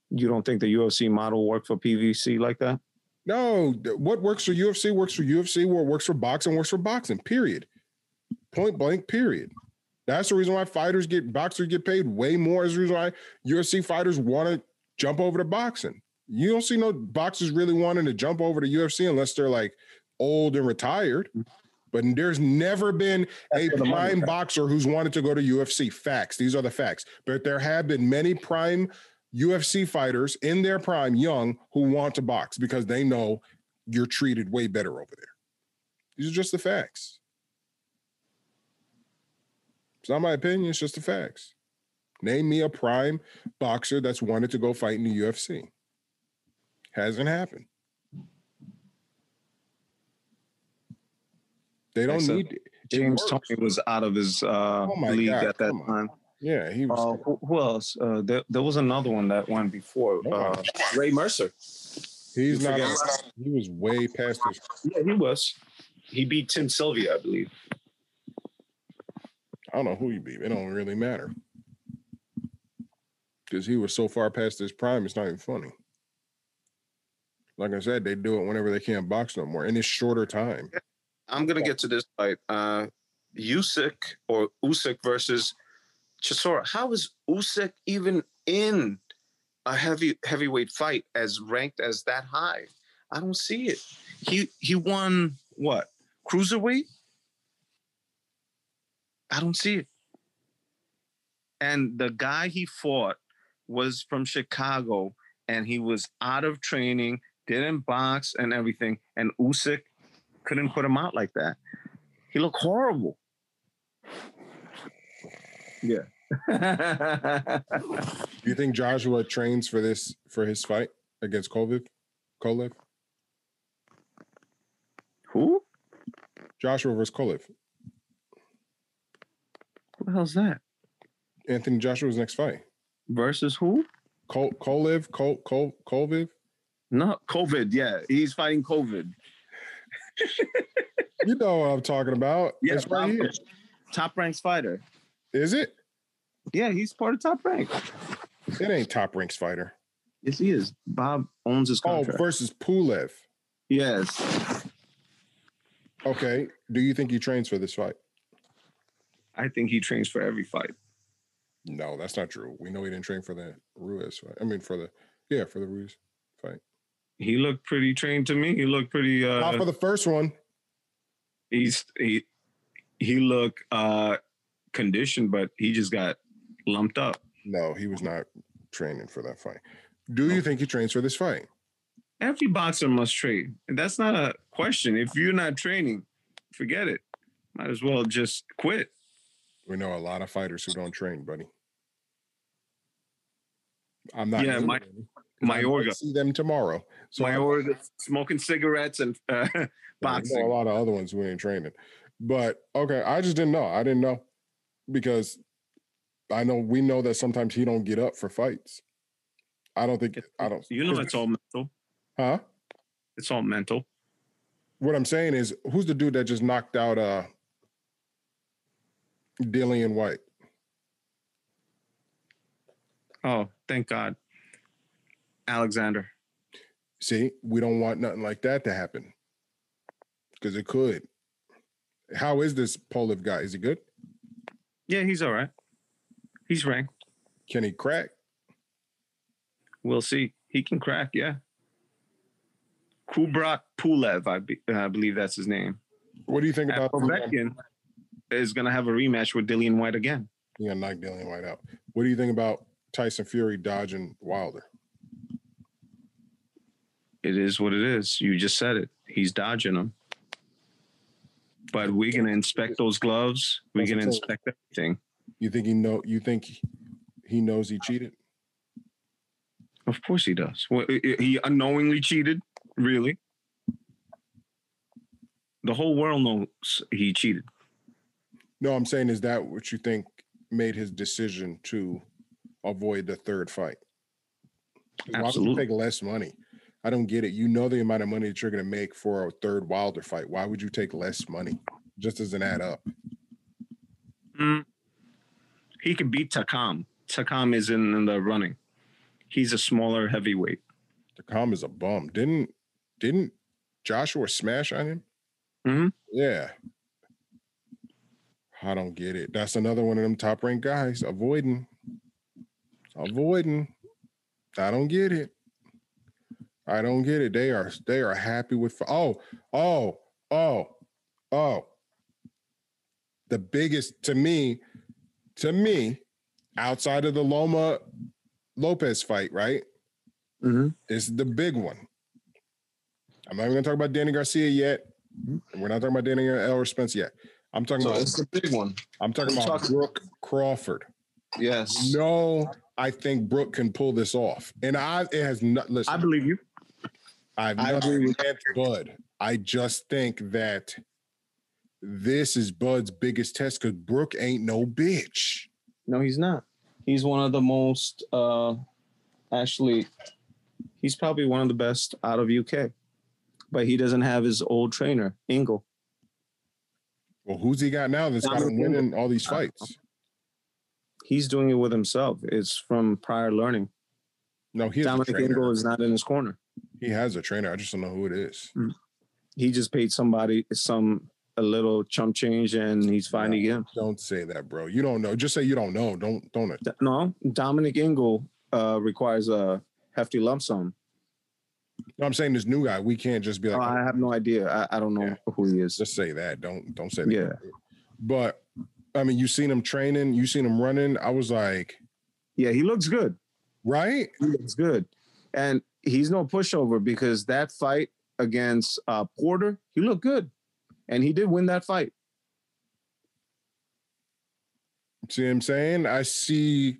You don't think the UFC model work for PBC like that? No, what works for UFC works for UFC. What works for boxing works for boxing. Period. Point blank. Period. That's the reason why fighters get boxers get paid way more. Is the reason why UFC fighters want to jump over to boxing. You don't see no boxers really wanting to jump over to UFC unless they're like old and retired. But there's never been a That's money prime boxer who's wanted to go to UFC. Facts. These are the facts. But there have been many prime UFC fighters in their prime, young, who want to box because they know you're treated way better over there. These are just the facts. It's not my opinion, it's just the facts. Name me a prime boxer that's wanted to go fight in the UFC. Hasn't happened. They don't need it James. Toney was out of his uh, Oh league God, at that on. Time. Yeah, he was. Uh, who, who else? Uh, there, there was another one that went before. Uh, Ray Mercer. he's not. forget- He was way past his. Yeah, he was. He beat Tim Sylvia, I believe. I don't know who he beat. It don't really matter because he was so far past his prime. It's not even funny. Like I said, they do it whenever they can't box no more in this shorter time. I'm gonna get to this fight. Uh, Usyk or Usyk versus Chisora. How is Usyk even in a heavy heavyweight fight as ranked as that high? I don't see it. He he won what cruiserweight? I don't see it. And the guy he fought was from Chicago, and he was out of training, didn't box and everything. And Usyk couldn't put him out like that. He looked horrible. Yeah. Do you think Joshua trains for this for his fight against Koviv? Kolev? Who? Joshua versus Kolev. Who the hell's that? Anthony Joshua's next fight. Versus who? Kol Kolev, Kol Kol Koviv. No, COVID. Yeah, he's fighting COVID. (laughs) You know what I'm talking about. Yeah, it's right here. Top ranked fighter. Is it? Yeah, he's part of top rank. It ain't top ranks fighter. Yes, he is. Bob owns his Oh, versus Pulev. yes. Okay. Do you think he trains for this fight? I think he trains for every fight. No, that's not true. We know he didn't train for the Ruiz fight. I mean, for the yeah, for the Ruiz fight. He looked pretty trained to me. He looked pretty. Uh, Not for the first one. he's he he looked uh conditioned, but he just got lumped up. No, he was not training for that fight. Do you think he trains for this fight? Every boxer must train. And that's not a question. If you're not training, forget it. Might as well just quit. We know a lot of fighters who don't train, buddy. I'm not. Yeah, my- any, 'cause I Mayorga. see them tomorrow. So My I- order smoking cigarettes and uh, (laughs) boxing. a lot of other ones who ain't training. But okay, I just didn't know. I didn't know because I know we know that sometimes he don't get up for fights. I don't think I don't. You know it's all mental. Huh? It's all mental. What I'm saying is, who's the dude that just knocked out uh Dillian Whyte? Oh, thank God. Alexander. See, we don't want nothing like that to happen because it could. How is this Pulev guy? Is he good? Yeah, he's all right. He's ranked. Can he crack? We'll see. He can crack, yeah. Kubrat Pulev, I, be, I believe that's his name. What do you think about Povetkin is going to have a rematch with Dillian Whyte again. Gonna knock Dillian Whyte out. What do you think about Tyson Fury dodging Wilder? It is what it is. You just said it. He's dodging them. But we're going to inspect those gloves. We're going to what I'm saying. inspect everything. You think he know? You think he knows he cheated? Of course he does. Well, i- i- he unknowingly cheated, really. The whole world knows he cheated. No, I'm saying is that what you think made his decision to avoid the third fight? Absolutely. Why would you take less money? I don't get it. You know the amount of money that you're going to make for a third Wilder fight. Why would you take less money? Just doesn't add up. Mm. He could beat Takam. Takam is in, in the running. He's a smaller heavyweight. Takam is a bum. Didn't didn't Joshua smash on him? Mhm. Yeah. I don't get it. That's another one of them top ranked guys avoiding, avoiding. I don't get it. I don't get it. They are they are happy with. Oh oh oh oh. The biggest to me, to me, outside of the Loma Lopez fight, right? Mm-hmm. Is the big one. I'm not even gonna talk about Danny Garcia yet. And we're not talking about Danny Elmer Spence yet. I'm talking So about it's the big one. I'm talking I'm about talking- Brook Crawford. Yes. No, I think Brook can pull this off. And I it has not listen, I believe you. I've I nothing agree with- Bud. I just think that this is Bud's biggest test because Brook ain't no bitch. No, he's not. He's one of the most uh actually he's probably one of the best out of UK. But he doesn't have his old trainer, Ingle. Well, who's he got now that's got him winning all these fights? He's doing it with himself. It's from prior learning. No, he Dominic trainer. Ingle is not in his corner. He has a trainer. I just don't know who it is. He just paid somebody some a little chump change and he's fighting again. Don't say that, bro. You don't know. Just say you don't know. Don't don't D- No, Dominic Ingle uh, requires a hefty lump sum. No, I'm saying this new guy. We can't just be Oh, like, I have no idea. I, I don't know Yeah. who he is. just say that. Don't don't say that. Yeah. But I mean, you seen him training. You seen him running. I was like, Yeah, he looks good. right? He looks good. And he's no pushover because that fight against uh, Porter, he looked good. And he did win that fight. See what I'm saying? I see.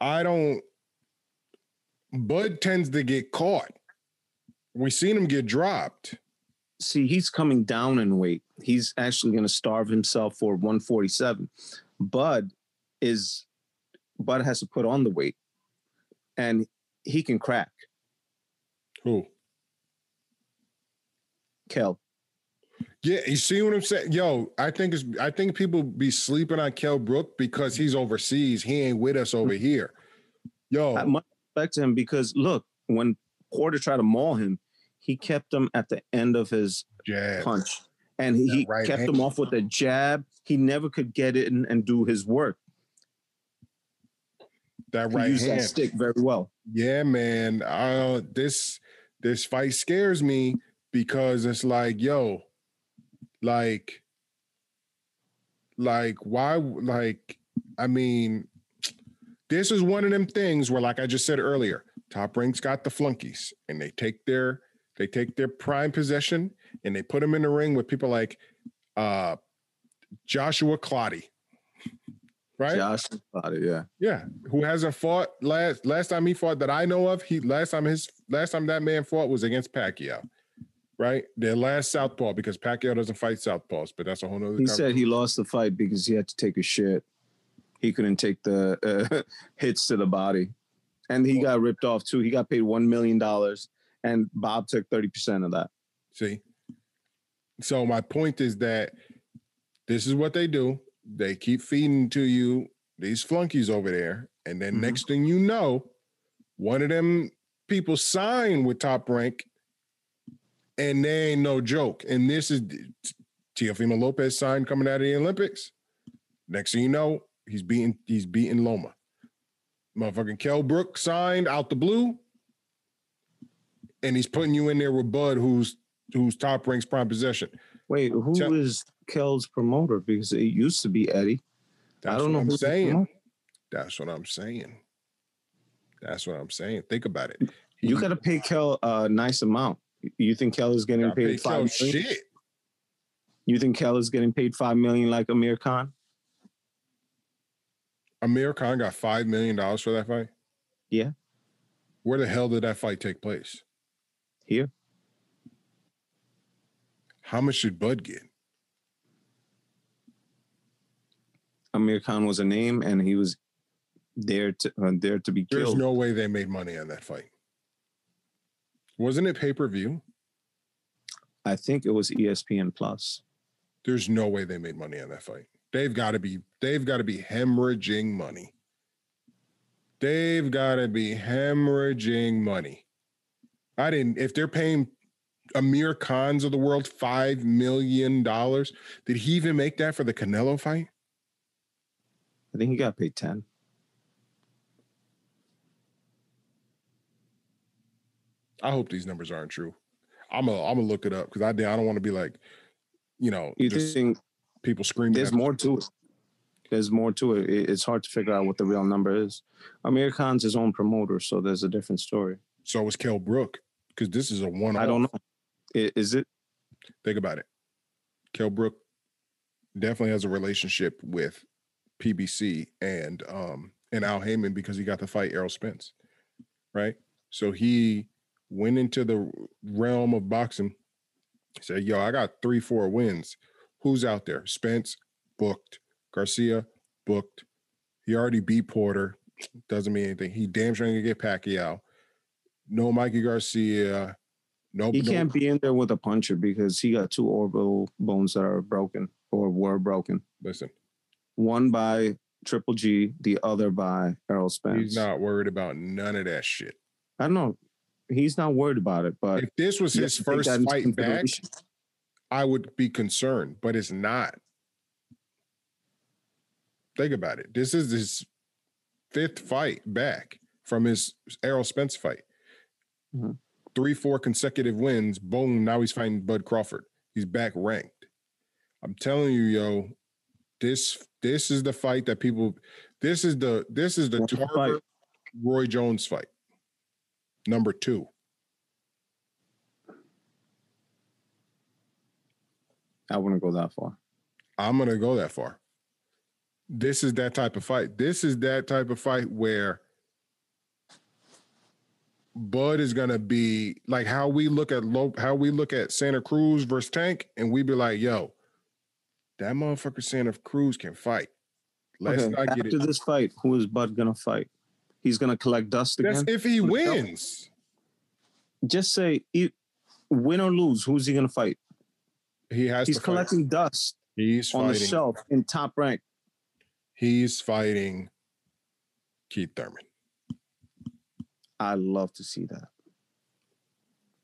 I don't. Bud tends to get caught. We seen him get dropped. See, he's coming down in weight. He's actually going to starve himself for 147. Bud is, Bud has to put on the weight and he can crack. Who? Kell. Yeah, you see what I'm saying? Yo, I think it's I think people be sleeping on Kell Brook because he's overseas. He ain't with us over here. Yo, I much respect to him because look, when Porter tried to maul him, he kept him at the end of his jab. punch. and he, he right kept hand. him off with a jab. He never could get in and, do his work. That He right used hand. that stick very well. Yeah, man. Uh, this this fight scares me because it's like, yo, like, like, why? Like, I mean, this is one of them things where, like I just said earlier, top ranks got the flunkies, and they take their they take their prime possession and they put them in the ring with people like uh Joshua Clottey. Right? Josh about yeah. Yeah, who hasn't fought last last time he fought that I know of. He last time his last time that man fought was against Pacquiao, right? Their last southpaw because Pacquiao doesn't fight southpaws, but that's a whole nother. Thing. He said he lost the fight because he had to take a shit. He couldn't take the uh, (laughs) hits to the body, and he got ripped off too. He got paid one million dollars, and Bob took thirty percent of that. See, so my point is that this is what they do. They keep feeding to you these flunkies over there, and then Mhm. next thing you know, one of them people sign with Top Rank, and they ain't no joke. And this is Teofimo Lopez signed coming out of the Olympics. Next thing you know, he's beating he's beating Loma. Motherfucking Kell Brook signed out the blue, and he's putting you in there with Bud, who's who's top ranks prime possession. Wait, who is Tell- Kell's promoter? Because it used to be Eddie. That's I don't what know I'm saying. That's what I'm saying. That's what I'm saying. Think about it. You got to pay Kell a nice amount. You think Kell is getting paid five? Shit. You think Kell is getting paid five million like Amir Khan? Amir Khan got five million dollars for that fight. Yeah. Where the hell did that fight take place? Here. How much did Bud get? Amir Khan was a name, and he was there to uh, there to be There's killed. There's no way they made money on that fight. Wasn't it pay per view? I think it was ESPN Plus. There's no way they made money on that fight. They've got to be. They've got to be hemorrhaging money. They've got to be hemorrhaging money. I didn't. If they're paying Amir Khans of the world five million dollars, did he even make that for the Canelo fight? I think he got paid ten. I hope these numbers aren't true. I'm a. I'm gonna look it up because I. I don't want to be like, you know, You think people screaming. there's more to it? There's more to it. It- It's hard to figure out what the real number is. Amir Khan's his own promoter, so there's a different story. So it was Kell Brook because this is a one. I don't know. Is it? Think about it. Kell Brook definitely has a relationship with PBC and um and Al Haymon because he got to fight Errol Spence, right? So he went into the realm of boxing. Said, "Yo, I got three, four wins. Who's out there? Spence booked, Garcia booked. He already beat Porter. Doesn't mean anything. He damn sure ain't gonna get Pacquiao. No Mikey Garcia. No, He no- can't be in there with a puncher because he got two orbital bones that are broken or were broken. listen. One by Triple G, the other by Errol Spence. He's not worried about none of that shit. I don't know. He's not worried about it, but If this was his have to take first fight back. I would be concerned, but it's not. Think about it. This is his fifth fight back from his Errol Spence fight. Mhm. Three, four consecutive wins. Boom. Now he's fighting Bud Crawford. He's back ranked. I'm telling you, yo, this this is the fight that people. This is the this is the Tarver? Roy Jones fight. Number two. I wouldn't go that far. I'm gonna go that far. This is that type of fight. This is that type of fight where Bud is gonna be like how we look at low, how we look at Santa Cruz versus Tank, and we be like, "Yo, that motherfucker Santa Cruz can fight." Let's okay, not get after it. this fight, who is Bud gonna fight? He's gonna collect dust That's again. if he wins. Just say, e- win or lose, who's he gonna fight? He has He's to fight. collecting dust He's on the shelf in top rank. He's fighting Keith Thurman. I love to see that.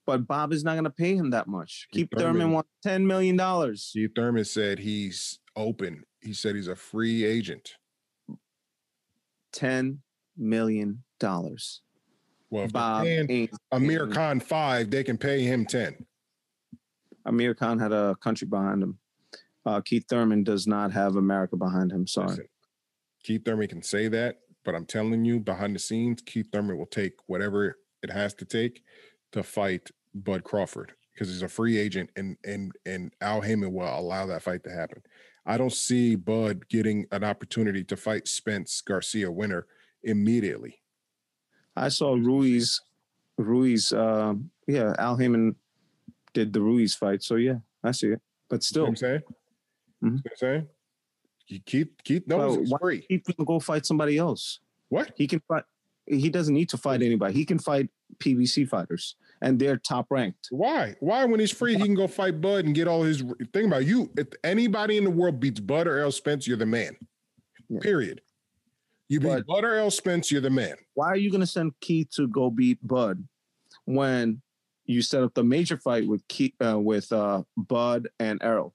but Bob is not going to pay him that much. Keith Keith Thurman Thurman- wants ten million dollars. Keith Thurman said he's open. He said he's a free agent. Ten million dollars. Well, Bob. Amir Khan five, they can pay him ten. Amir Khan had a country behind him. Uh, Keith Thurman does not have America behind him. Sorry. Listen, Keith Thurman can say that, but I'm telling you, behind the scenes, Keith Thurman will take whatever it has to take to fight Bud Crawford because he's a free agent, and and and Al Haymon will allow that fight to happen. I don't see Bud getting an opportunity to fight Spence Garcia winner immediately. I saw Ruiz. Ruiz. Uh, yeah, Al Haymon did the Ruiz fight. So yeah, I see it. But You know still, I'm saying? Mhm. You know what I'm saying? You Keith Keith knows Well, free. he can go fight somebody else. What? He can fight. He doesn't need to fight anybody. He can fight PBC fighters, and they're top ranked. Why? Why when he's free, he can go fight Bud and get all his think about it, you. If anybody in the world beats Bud or Errol Spence, you're the man. Yeah. Period. You beat But- Bud or Errol Spence, you're the man. Why are you going to send Keith to go beat Bud when you set up the major fight with Keith, uh, with uh, Bud and Errol?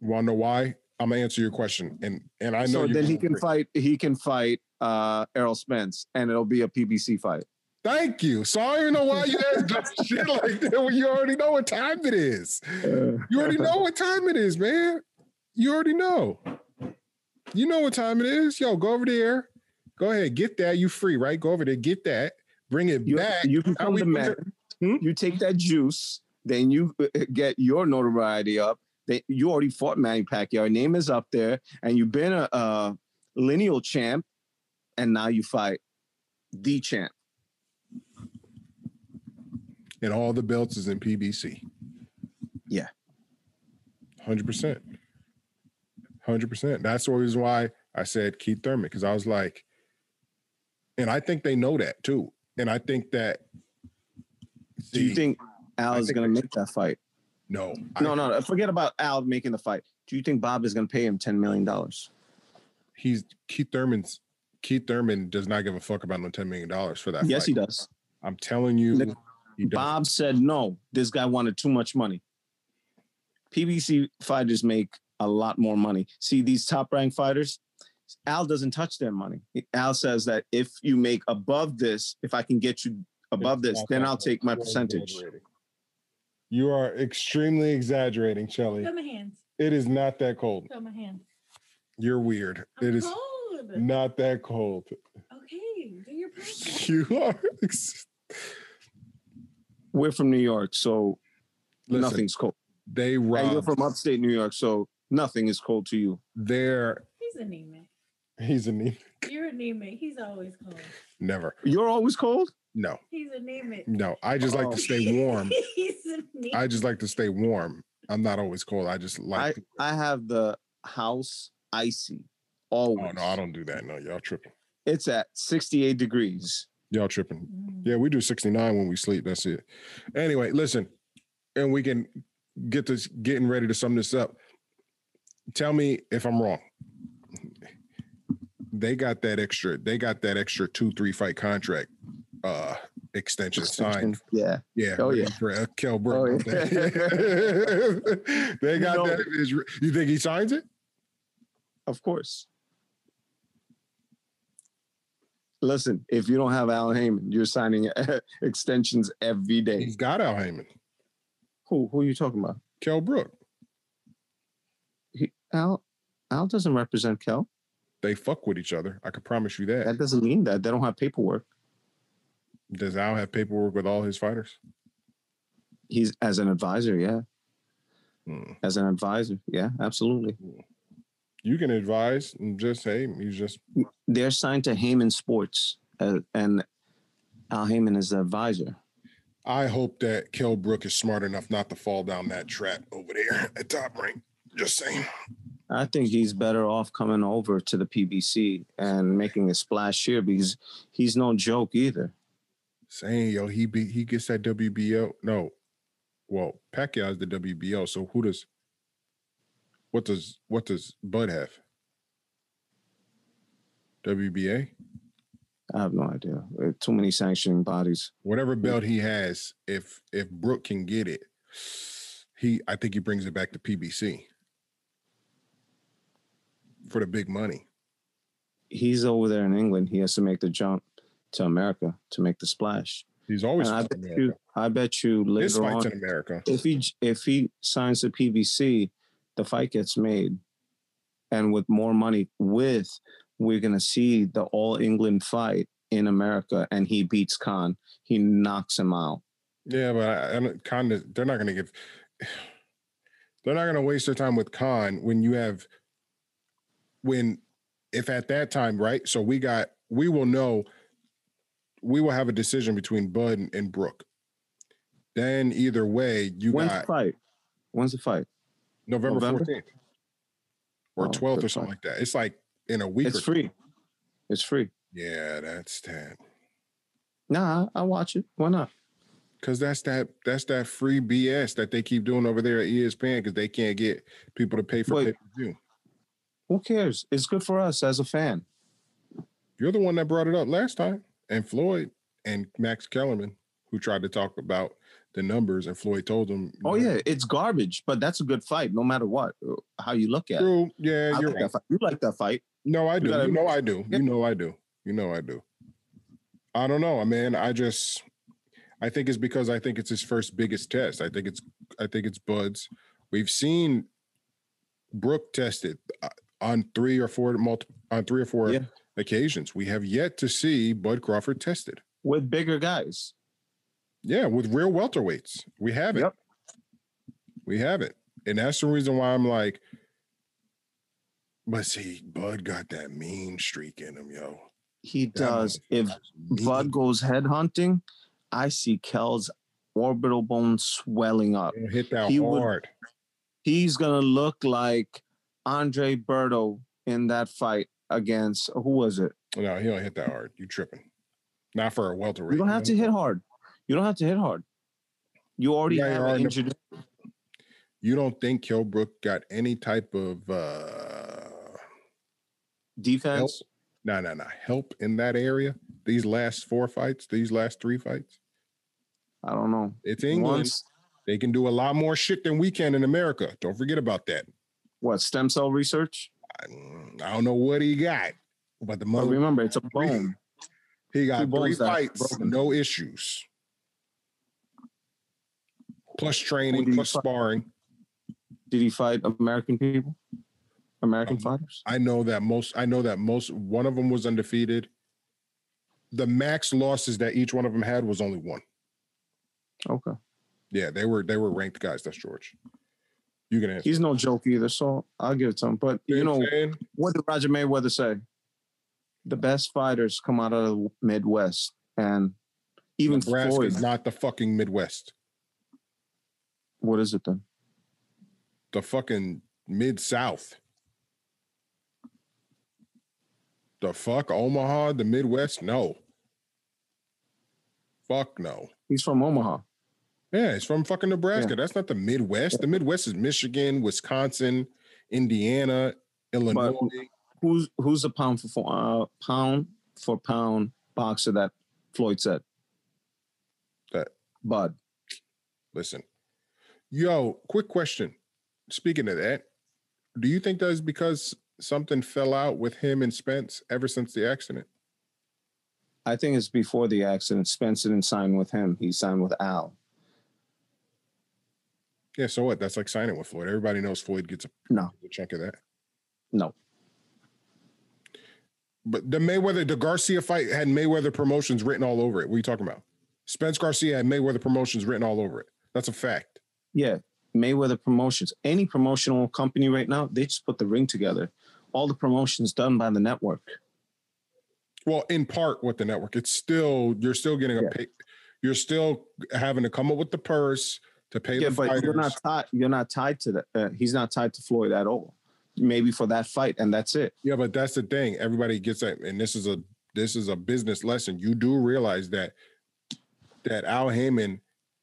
Wanna know why? I'm gonna answer your question. And and I know so then he can agree. fight. He can fight uh, Errol Spence, and it'll be a PBC fight. Thank you. So I don't even know why you do (laughs) shit like that when you already know what time it is. You already know what time it is, man. You already know. You know what time it is. Yo, go over there. Go ahead, get that. You free, right? Go over there, get that. Bring it You, back. you we the do man. Hmm? You take that juice, then you uh, get your notoriety up. Then you already fought Manny Pacquiao. Your name is up there, and you've been a, a lineal champ, and now you fight the champ. and all the belts is in PBC. Yeah. 100%. 100%. That's the reason why I said Keith Thurman, because I was like, and I think they know that too. And I think that. Do you think Al I is going to make that fight? No. No, I- no, forget about Al making the fight. Do you think Bob is going to pay him ten million dollars? He's Keith Thurman's. Keith Thurman does not give a fuck about no $10 million for that. Yes, fight. he does. I'm telling you. Bob said no. This guy wanted too much money. PBC fighters make a lot more money. See these top ranked fighters. Al doesn't touch their money. Al says that if you make above this, if I can get you above this, then I'll take my percentage. You are extremely exaggerating, Shelly. Show my hands. It is not that cold. Show my hands. You're weird. I'm It is cold. not that cold. Okay, do your podcast. You are. ex- We're from New York, so Listen, nothing's cold. they And you're from upstate New York, so nothing is cold to you. They're. He's anemic. (laughs) He's anemic. You're anemic. He's always cold. Never. You're always cold. No. He's anemic. No. I just like Oh. to stay warm. (laughs) He's anemic. I just like to stay warm. I'm not always cold. I just like. I have the house icy. Always. oh no, I don't do that. No, y'all tripping. It's at 68 degrees. Y'all tripping. Mm. Yeah, we do 69 when we sleep. That's it. Anyway, listen, and we can get this getting ready to sum this up. Tell me if I'm wrong. They got that extra, they got that extra two, three fight contract uh extension signed. Yeah. Yeah. Oh, yeah. For uh, Kell Oh, Brook. yeah. (laughs) they got know- that. (laughs) You think he signs it? Of course. Listen, if you don't have Al Haymon, you're signing (laughs) extensions every day. He's got Al Haymon. Who who are you talking about? Kell Brook. He, Al Al doesn't represent Kell. They fuck with each other. I can promise you that. That doesn't mean that they don't have paperwork. Does Al have paperwork with all his fighters? He's as an advisor, yeah. Hmm. As an advisor, yeah, absolutely. You can advise and just hey, he's just They're signed to Haymon Sports, uh, and Al Haymon is the advisor. I hope that Kell Brook is smart enough not to fall down that trap over there at top rank. Just saying. I think he's better off coming over to the PBC and making a splash here because he's no joke either. Saying yo, he be he gets that WBO. No. Well, Pacquiao is the WBO. So who does what does what does Bud have? WBA? I have no idea. Uh, Too many sanctioning bodies. Whatever belt he has, if if Brook can get it, he I think he brings it back to PBC for the big money. He's over there in England. He has to make the jump to America to make the splash. He's always I bet America. you, I bet you later fights on, in America. if he if he signs the PBC, the fight gets made, and with more money, with we're gonna see the All England fight in America, and he beats Khan. He knocks him out. Yeah, but I, I Khan, they're not going to give. (sighs) They're not going to waste their time with Khan when you have, when, if at that time, right? So we got, we will know, we will have a decision between Bud and, and Brook. Then either way, you When's got the fight? When's the fight? November fourteenth or Oh, twelfth or something fight. like that. It's like in a week. It's free. It's free. Yeah, that's that. Nah, I watch it. Why not? Cause that's that that's that free BS that they keep doing over there at ESPN because they can't get people to pay for pay per view. Who cares? It's good for us as a fan. You're the one that brought it up last time, and Floyd and Max Kellerman, who tried to talk about the numbers, and Floyd told them, Oh yeah, it's garbage, but that's a good fight, no matter what. uh, How you look at it. true, yeah, I you're like right. You like that fight? No, I do. gotta- You know I do. Yeah. You know I do. You know I do. I don't know, man. I just I think it's because I think it's his first biggest test. I think it's I think it's Bud's. We've seen Brook tested on three or four multi, on three or four Yeah. occasions. We have yet to see Bud Crawford tested. With bigger guys. Yeah, with real welterweights. We have it. Yep. We have it, And that's the reason why I'm like, but see, Bud got that mean streak in him, yo. He That does. If. Bud goes head hunting, I see Kell's orbital bone swelling up. He'll hit that he would- hard. He's gonna look like Andre Berto in that fight against who was it? No, he don't hit that hard. You tripping. Not for a welterweight. You don't have to hit hard. You don't have to hit hard. You already have an already- injured. You don't think Kell Brook got any type of uh defense. no no no help in that area? These last four fights, these last three fights? I don't know. It's England. Once They can do a lot more shit than we can in America. Don't forget about that. What stem cell research? I, I don't know what he got, but the But remember, it's a (laughs) bone. he got three fights, no issues. Plus training, plus fight? sparring. Did he fight American people? American Um, fighters? I know that most. I know that most. One of them was undefeated. The max losses that each one of them had was only one. Okay. Yeah, they were they were ranked guys. That's George. You can answer. He's no joke either, so I'll give it to him. But you know, what saying? what did Roger Mayweather say? The best fighters come out of the Midwest, and even Nebraska Floyd. is not the fucking Midwest. what is it then? The fucking mid South. The fuck Omaha, the Midwest? No. Fuck no. He's from Omaha. Yeah, it's from fucking Nebraska. Yeah. That's not the Midwest. The Midwest is Michigan, Wisconsin, Indiana, Illinois. Who's who's the pound for uh, pound for pound boxer that Floyd said? That- Bud. Listen, yo, quick question. Speaking of that, do you think that is because something fell out with him and Spence ever since the accident? I think it's before the accident. Spence didn't sign with him. He signed with Al. Yeah, so what? That's like signing with Floyd. Everybody knows Floyd gets a, No. a chunk of that. No. But the Mayweather, the Garcia fight had Mayweather promotions written all over it. What are you talking about? Spence Garcia had Mayweather promotions written all over it. That's a fact. Yeah. Mayweather Promotions. Any promotional company right now, they just put the ring together. All the promotions done by the network. Well, in part with the network, it's still you're still getting a Yeah. pay, you're still having to come up with the purse to pay Yeah, the but fighters. you're not tied. You're not tied to that. Uh, he's not tied to Floyd at all. Maybe for that fight, and that's it. Yeah, but that's the thing. Everybody gets that, and this is a this is a business lesson. You do realize that that Al Heyman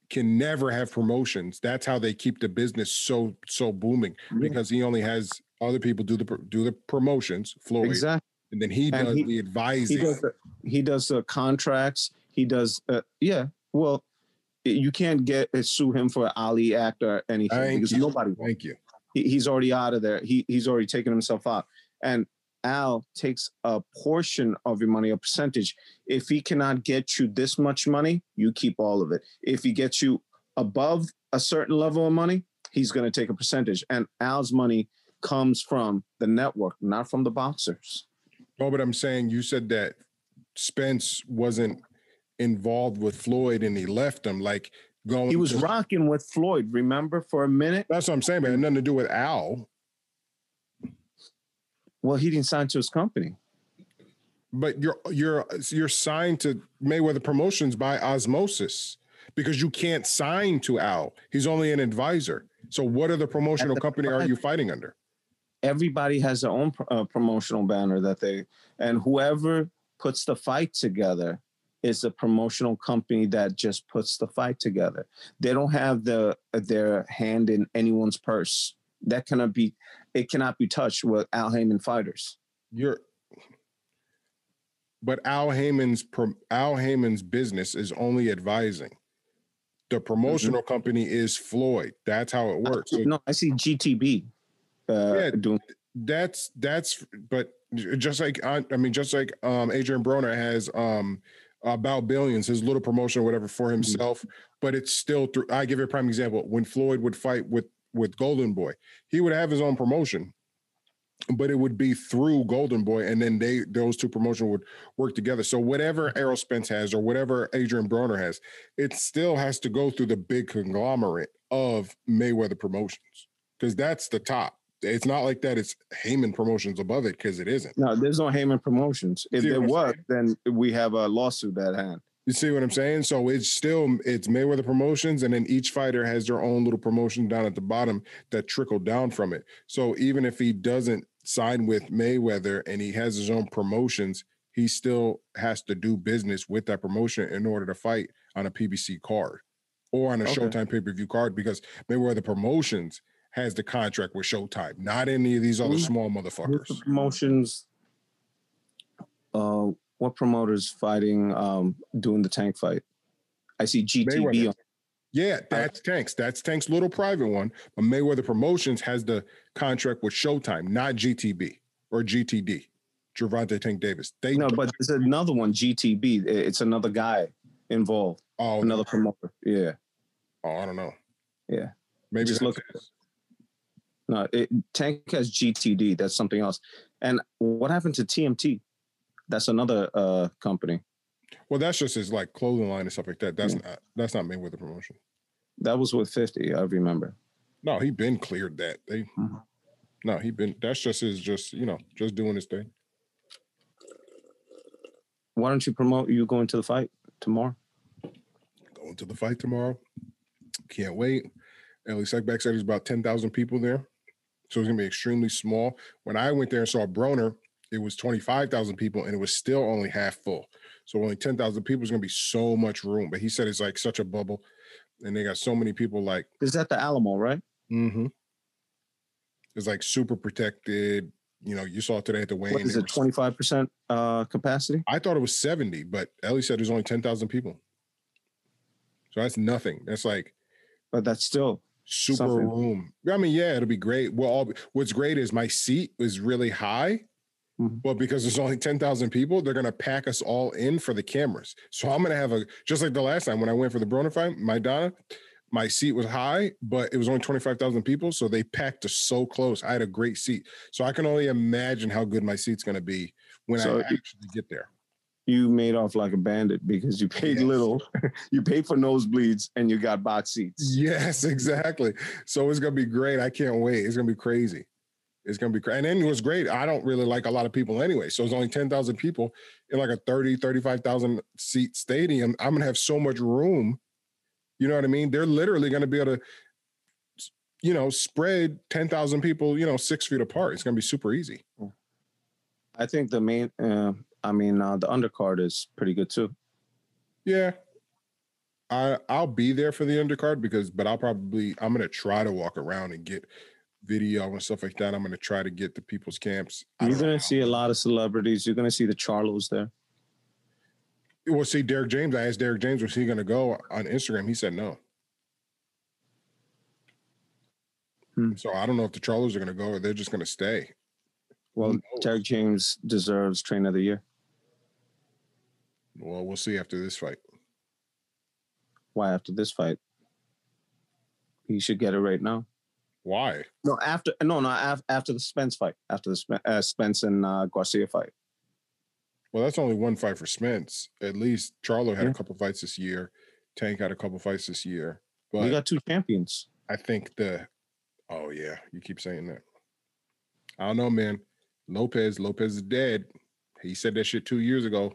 can never have promotions. That's how they keep the business so so booming because he only has other people do the do the promotions. Floyd, Exactly. and then he And does he- the advising. He does the, he does the contracts. He does uh, yeah. Well, you can't get uh, sue him for Ali Act or anything Thank because you. nobody. Thank you. He, he's already out of there. He he's already taken himself out. And Al takes a portion of your money, a percentage. If he cannot get you this much money, you keep all of it. If he gets you above a certain level of money, he's going to take a percentage. And Al's money comes from the network, not from the boxers. No, but I'm saying you said that Spence wasn't involved with Floyd and he left him. Like going. He was to- rocking with Floyd, remember, for a minute? That's what I'm saying, man. It had nothing to do with Al. Well, he didn't sign to his company. But you're you're you're signed to Mayweather Promotions by osmosis because you can't sign to Al. He's only an advisor. So what other promotional company are you fighting under? Everybody has their own uh, promotional banner that they, and whoever puts the fight together is a promotional company that just puts the fight together. They don't have the their hand in anyone's purse. That cannot be, it cannot be touched with Al Haymon fighters. You're but Al Haymon's Al Haymon's business is only advising. The promotional company is Floyd. That's how it works. So no, I see GTB uh, Yeah. doing. that's that's but just like I, I mean just like um Adrien Broner has um about billions his little promotion or whatever for hmm. himself but it's still through I give you a prime example when Floyd would fight with with Golden Boy he would have his own promotion but it would be through Golden Boy and then they those two promotions would work together. So whatever hmm. Errol Spence has or whatever Adrien Broner has it still has to go through the big conglomerate of Mayweather Promotions because that's the top it's not like that. It's Haymon Promotions above it because it isn't. No, there's no Haymon promotions. If there was, then we have a lawsuit at hand. You see what I'm saying? So it's still it's Mayweather Promotions, and then each fighter has their own little promotion down at the bottom that trickle down from it. So even if he doesn't sign with Mayweather and he has his own promotions, he still has to do business with that promotion in order to fight on a PBC card or on a Okay. Showtime pay per view card because Mayweather Promotions has the contract with Showtime, not any of these other small motherfuckers. the promotions? Uh, what promoters fighting? Um, doing the tank fight? I see GTB. On, Yeah, that's Tank's. That's Tank's little private one. But Mayweather Promotions has the contract with Showtime, not GTB or GTD. Gervonta Tank Davis. They no, but there's another one. GTB. It's another guy involved. oh, Another promoter. Yeah. oh, I don't know. Yeah. Maybe Just look it. No, it, Tank has GTD. That's something else. And what happened to TMT? That's another uh company. Well, that's just his like clothing line and stuff like that. That's not that's not Mayweather Promotion. That was with 50. I remember. No, he been cleared that. They Mhm. no, he been that's just his just you know just doing his thing. Why don't you promote you going to the fight tomorrow? Going to the fight tomorrow. Can't wait. Ellie Seckbach said there's about 10,000 people there. So it's going to be extremely small. When I went there and saw Broner, it was 25,000 people and it was still only half full. So only 10,000 people is going to be so much room. But he said it's like such a bubble and they got so many people like, Is that the Alamo, right? mm-hmm. It's like super protected. You know, you saw it today at the weigh What is it, 25% uh capacity? I thought it was 70, but Ellie said there's only 10,000 people. So that's nothing. That's like But that's still super Something. room. I mean, yeah, it'll be great. Well, all, what's great is my seat is really high. Mhm. But because there's only 10,000 people, they're going to pack us all in for the cameras. So I'm going to have a, just like the last time when I went for the fight, my Donna, my seat was high, but it was only 25,000 people. So they packed us so close. I had a great seat. So I can only imagine how good my seat's going to be when So I actually get there. You made off like a bandit because you paid Yes. little. (laughs) you paid for nosebleeds and you got box seats. Yes, (laughs) exactly. So it's gonna be great. I can't wait. It's gonna be crazy. It's gonna be crazy. And then it was great. I don't really like a lot of people anyway. So it's only 10,000 people in like a 30, 35,000 seat stadium. I'm gonna have so much room. You know what I mean? They're literally gonna be able to, you know, spread 10,000 people, you know, six feet apart. It's gonna be super easy. I think the main, uh, I mean, uh, the undercard is pretty good too. Yeah. I I'll be there for the undercard because, but I'll probably I'm gonna try to walk around and get video and stuff like that. I'm gonna try to get to people's camps. I You're gonna see a lot of celebrities. You're gonna see the Charlos there. Well, see, Derrick James. I asked Derrick James was he gonna go on Instagram. He said no. Hmm. So I don't know if the Charlos are gonna go or they're just gonna stay. Well, Derrick James deserves Trainer of the Year. Well, we'll see after this fight. Why after this fight? He should get it right now. Why? No, after no, no, af- after the Spence fight, after the uh, Spence and uh, Garcia fight. Well, that's only one fight for Spence. At least Charlo had Yeah. a couple fights this year. Tank had a couple fights this year. But we got two champions. I think the oh yeah, you keep saying that. I don't know, man. Lopez, Lopez is dead. He said that shit two years ago.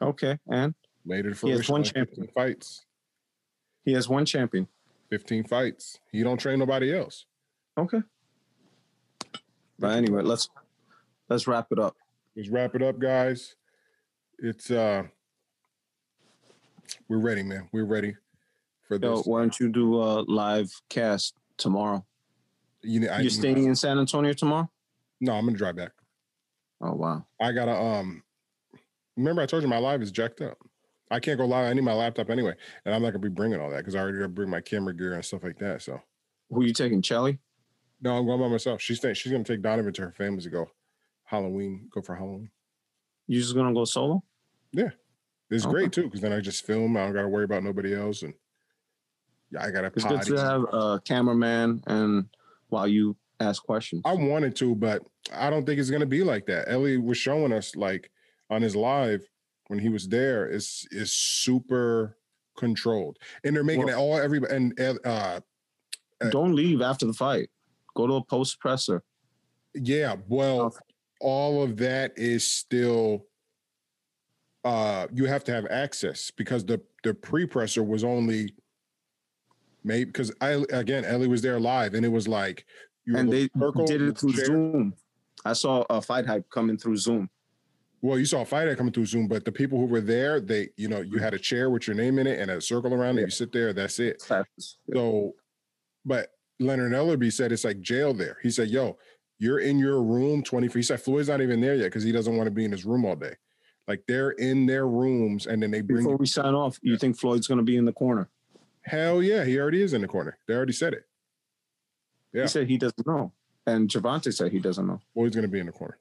Okay, and Made it He has one champion. fights. he has one champion. 15 fights. He don't train nobody else. Okay. But anyway, let's let's wrap it up. Let's wrap it up, guys. It's uh we're ready, man. We're ready for Yo, this. why don't you do a live cast tomorrow? you know, I, You're staying in San Antonio tomorrow? no, I'm gonna drive back. Oh wow. I gotta um remember I told you my live is jacked up. I can't go live. I need my laptop anyway, and I'm not gonna be bringing all that because I already gotta bring my camera gear and stuff like that. So Who you taking, Chelly? no, I'm going by myself. She's she's gonna take Donovan to her family to go Halloween, go for Halloween. You just gonna go solo? Yeah, it's Okay. great too because then I just film. I don't gotta worry about nobody else, and yeah, I gotta. It's good to have a cameraman and while you ask questions. I wanted to, but I don't think it's gonna be like that. Ellie was showing us like on his live when he was there is is super controlled, and they're making Well- it all everybody and uh uh, Don't leave after the fight. Go to a post presser. yeah, well, all of that is still uh you have to have access because the the pre-presser was only maybe because I again Ellie was there live and it was like you And they circle did it through chair. Zoom. I saw a fight hype coming through Zoom. Well, you saw a fighter coming through Zoom, but the people who were there, they, you know, you had a chair with your name in it and a circle around it. Yeah. You sit there, that's it. So, but Leonard Ellerbe said it's like jail there. He said, "Yo, you're in your room 24." He said Floyd's not even there yet because he doesn't want to be in his room all day. Like they're in their rooms, and then they bring. Before You, we sign off, you think Floyd's gonna be in the corner? hell yeah, he already is in the corner. They already said it. Yeah. He said he doesn't know. And Gervonta said he doesn't know. Floyd's going to be in the corner.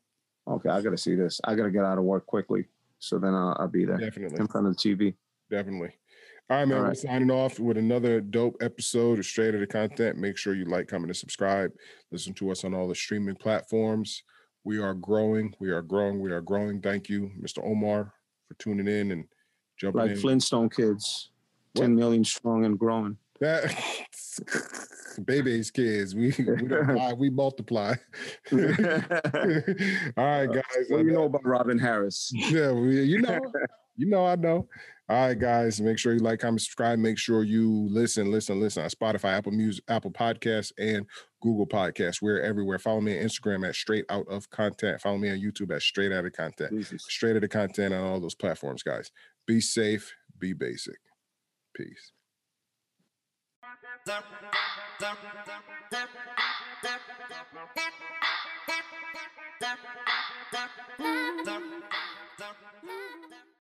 Okay, I gotta see this. I gotta get out of work quickly. So then I'll, I'll be there Definitely, in front of the TV. definitely. All right, man. All We're signing off with another dope episode of Straight of the Content. Make sure you like, comment, and subscribe. Listen to us on all the streaming platforms. We are growing. We are growing. We are growing. Thank you, Mr. Omar, for tuning in and jumping Like in. Flintstone kids, What? 10 million strong and growing. That (laughs) baby's kids. We we don't (laughs) lie, we multiply. (laughs) all right, guys. what do you uh, know about Robin Harris? Yeah, we, you know, (laughs) you know, I know. All right, guys. Make sure you like, comment, subscribe. Make sure you listen, listen, listen on Spotify, Apple Music, Apple Podcasts, and Google Podcasts. We're everywhere. Follow me on Instagram at Straight Out of Content. Follow me on YouTube at Straight Out of Content. Jesus. Straight Out of Content on all those platforms, guys. Be safe. Be basic. Peace. Thank you.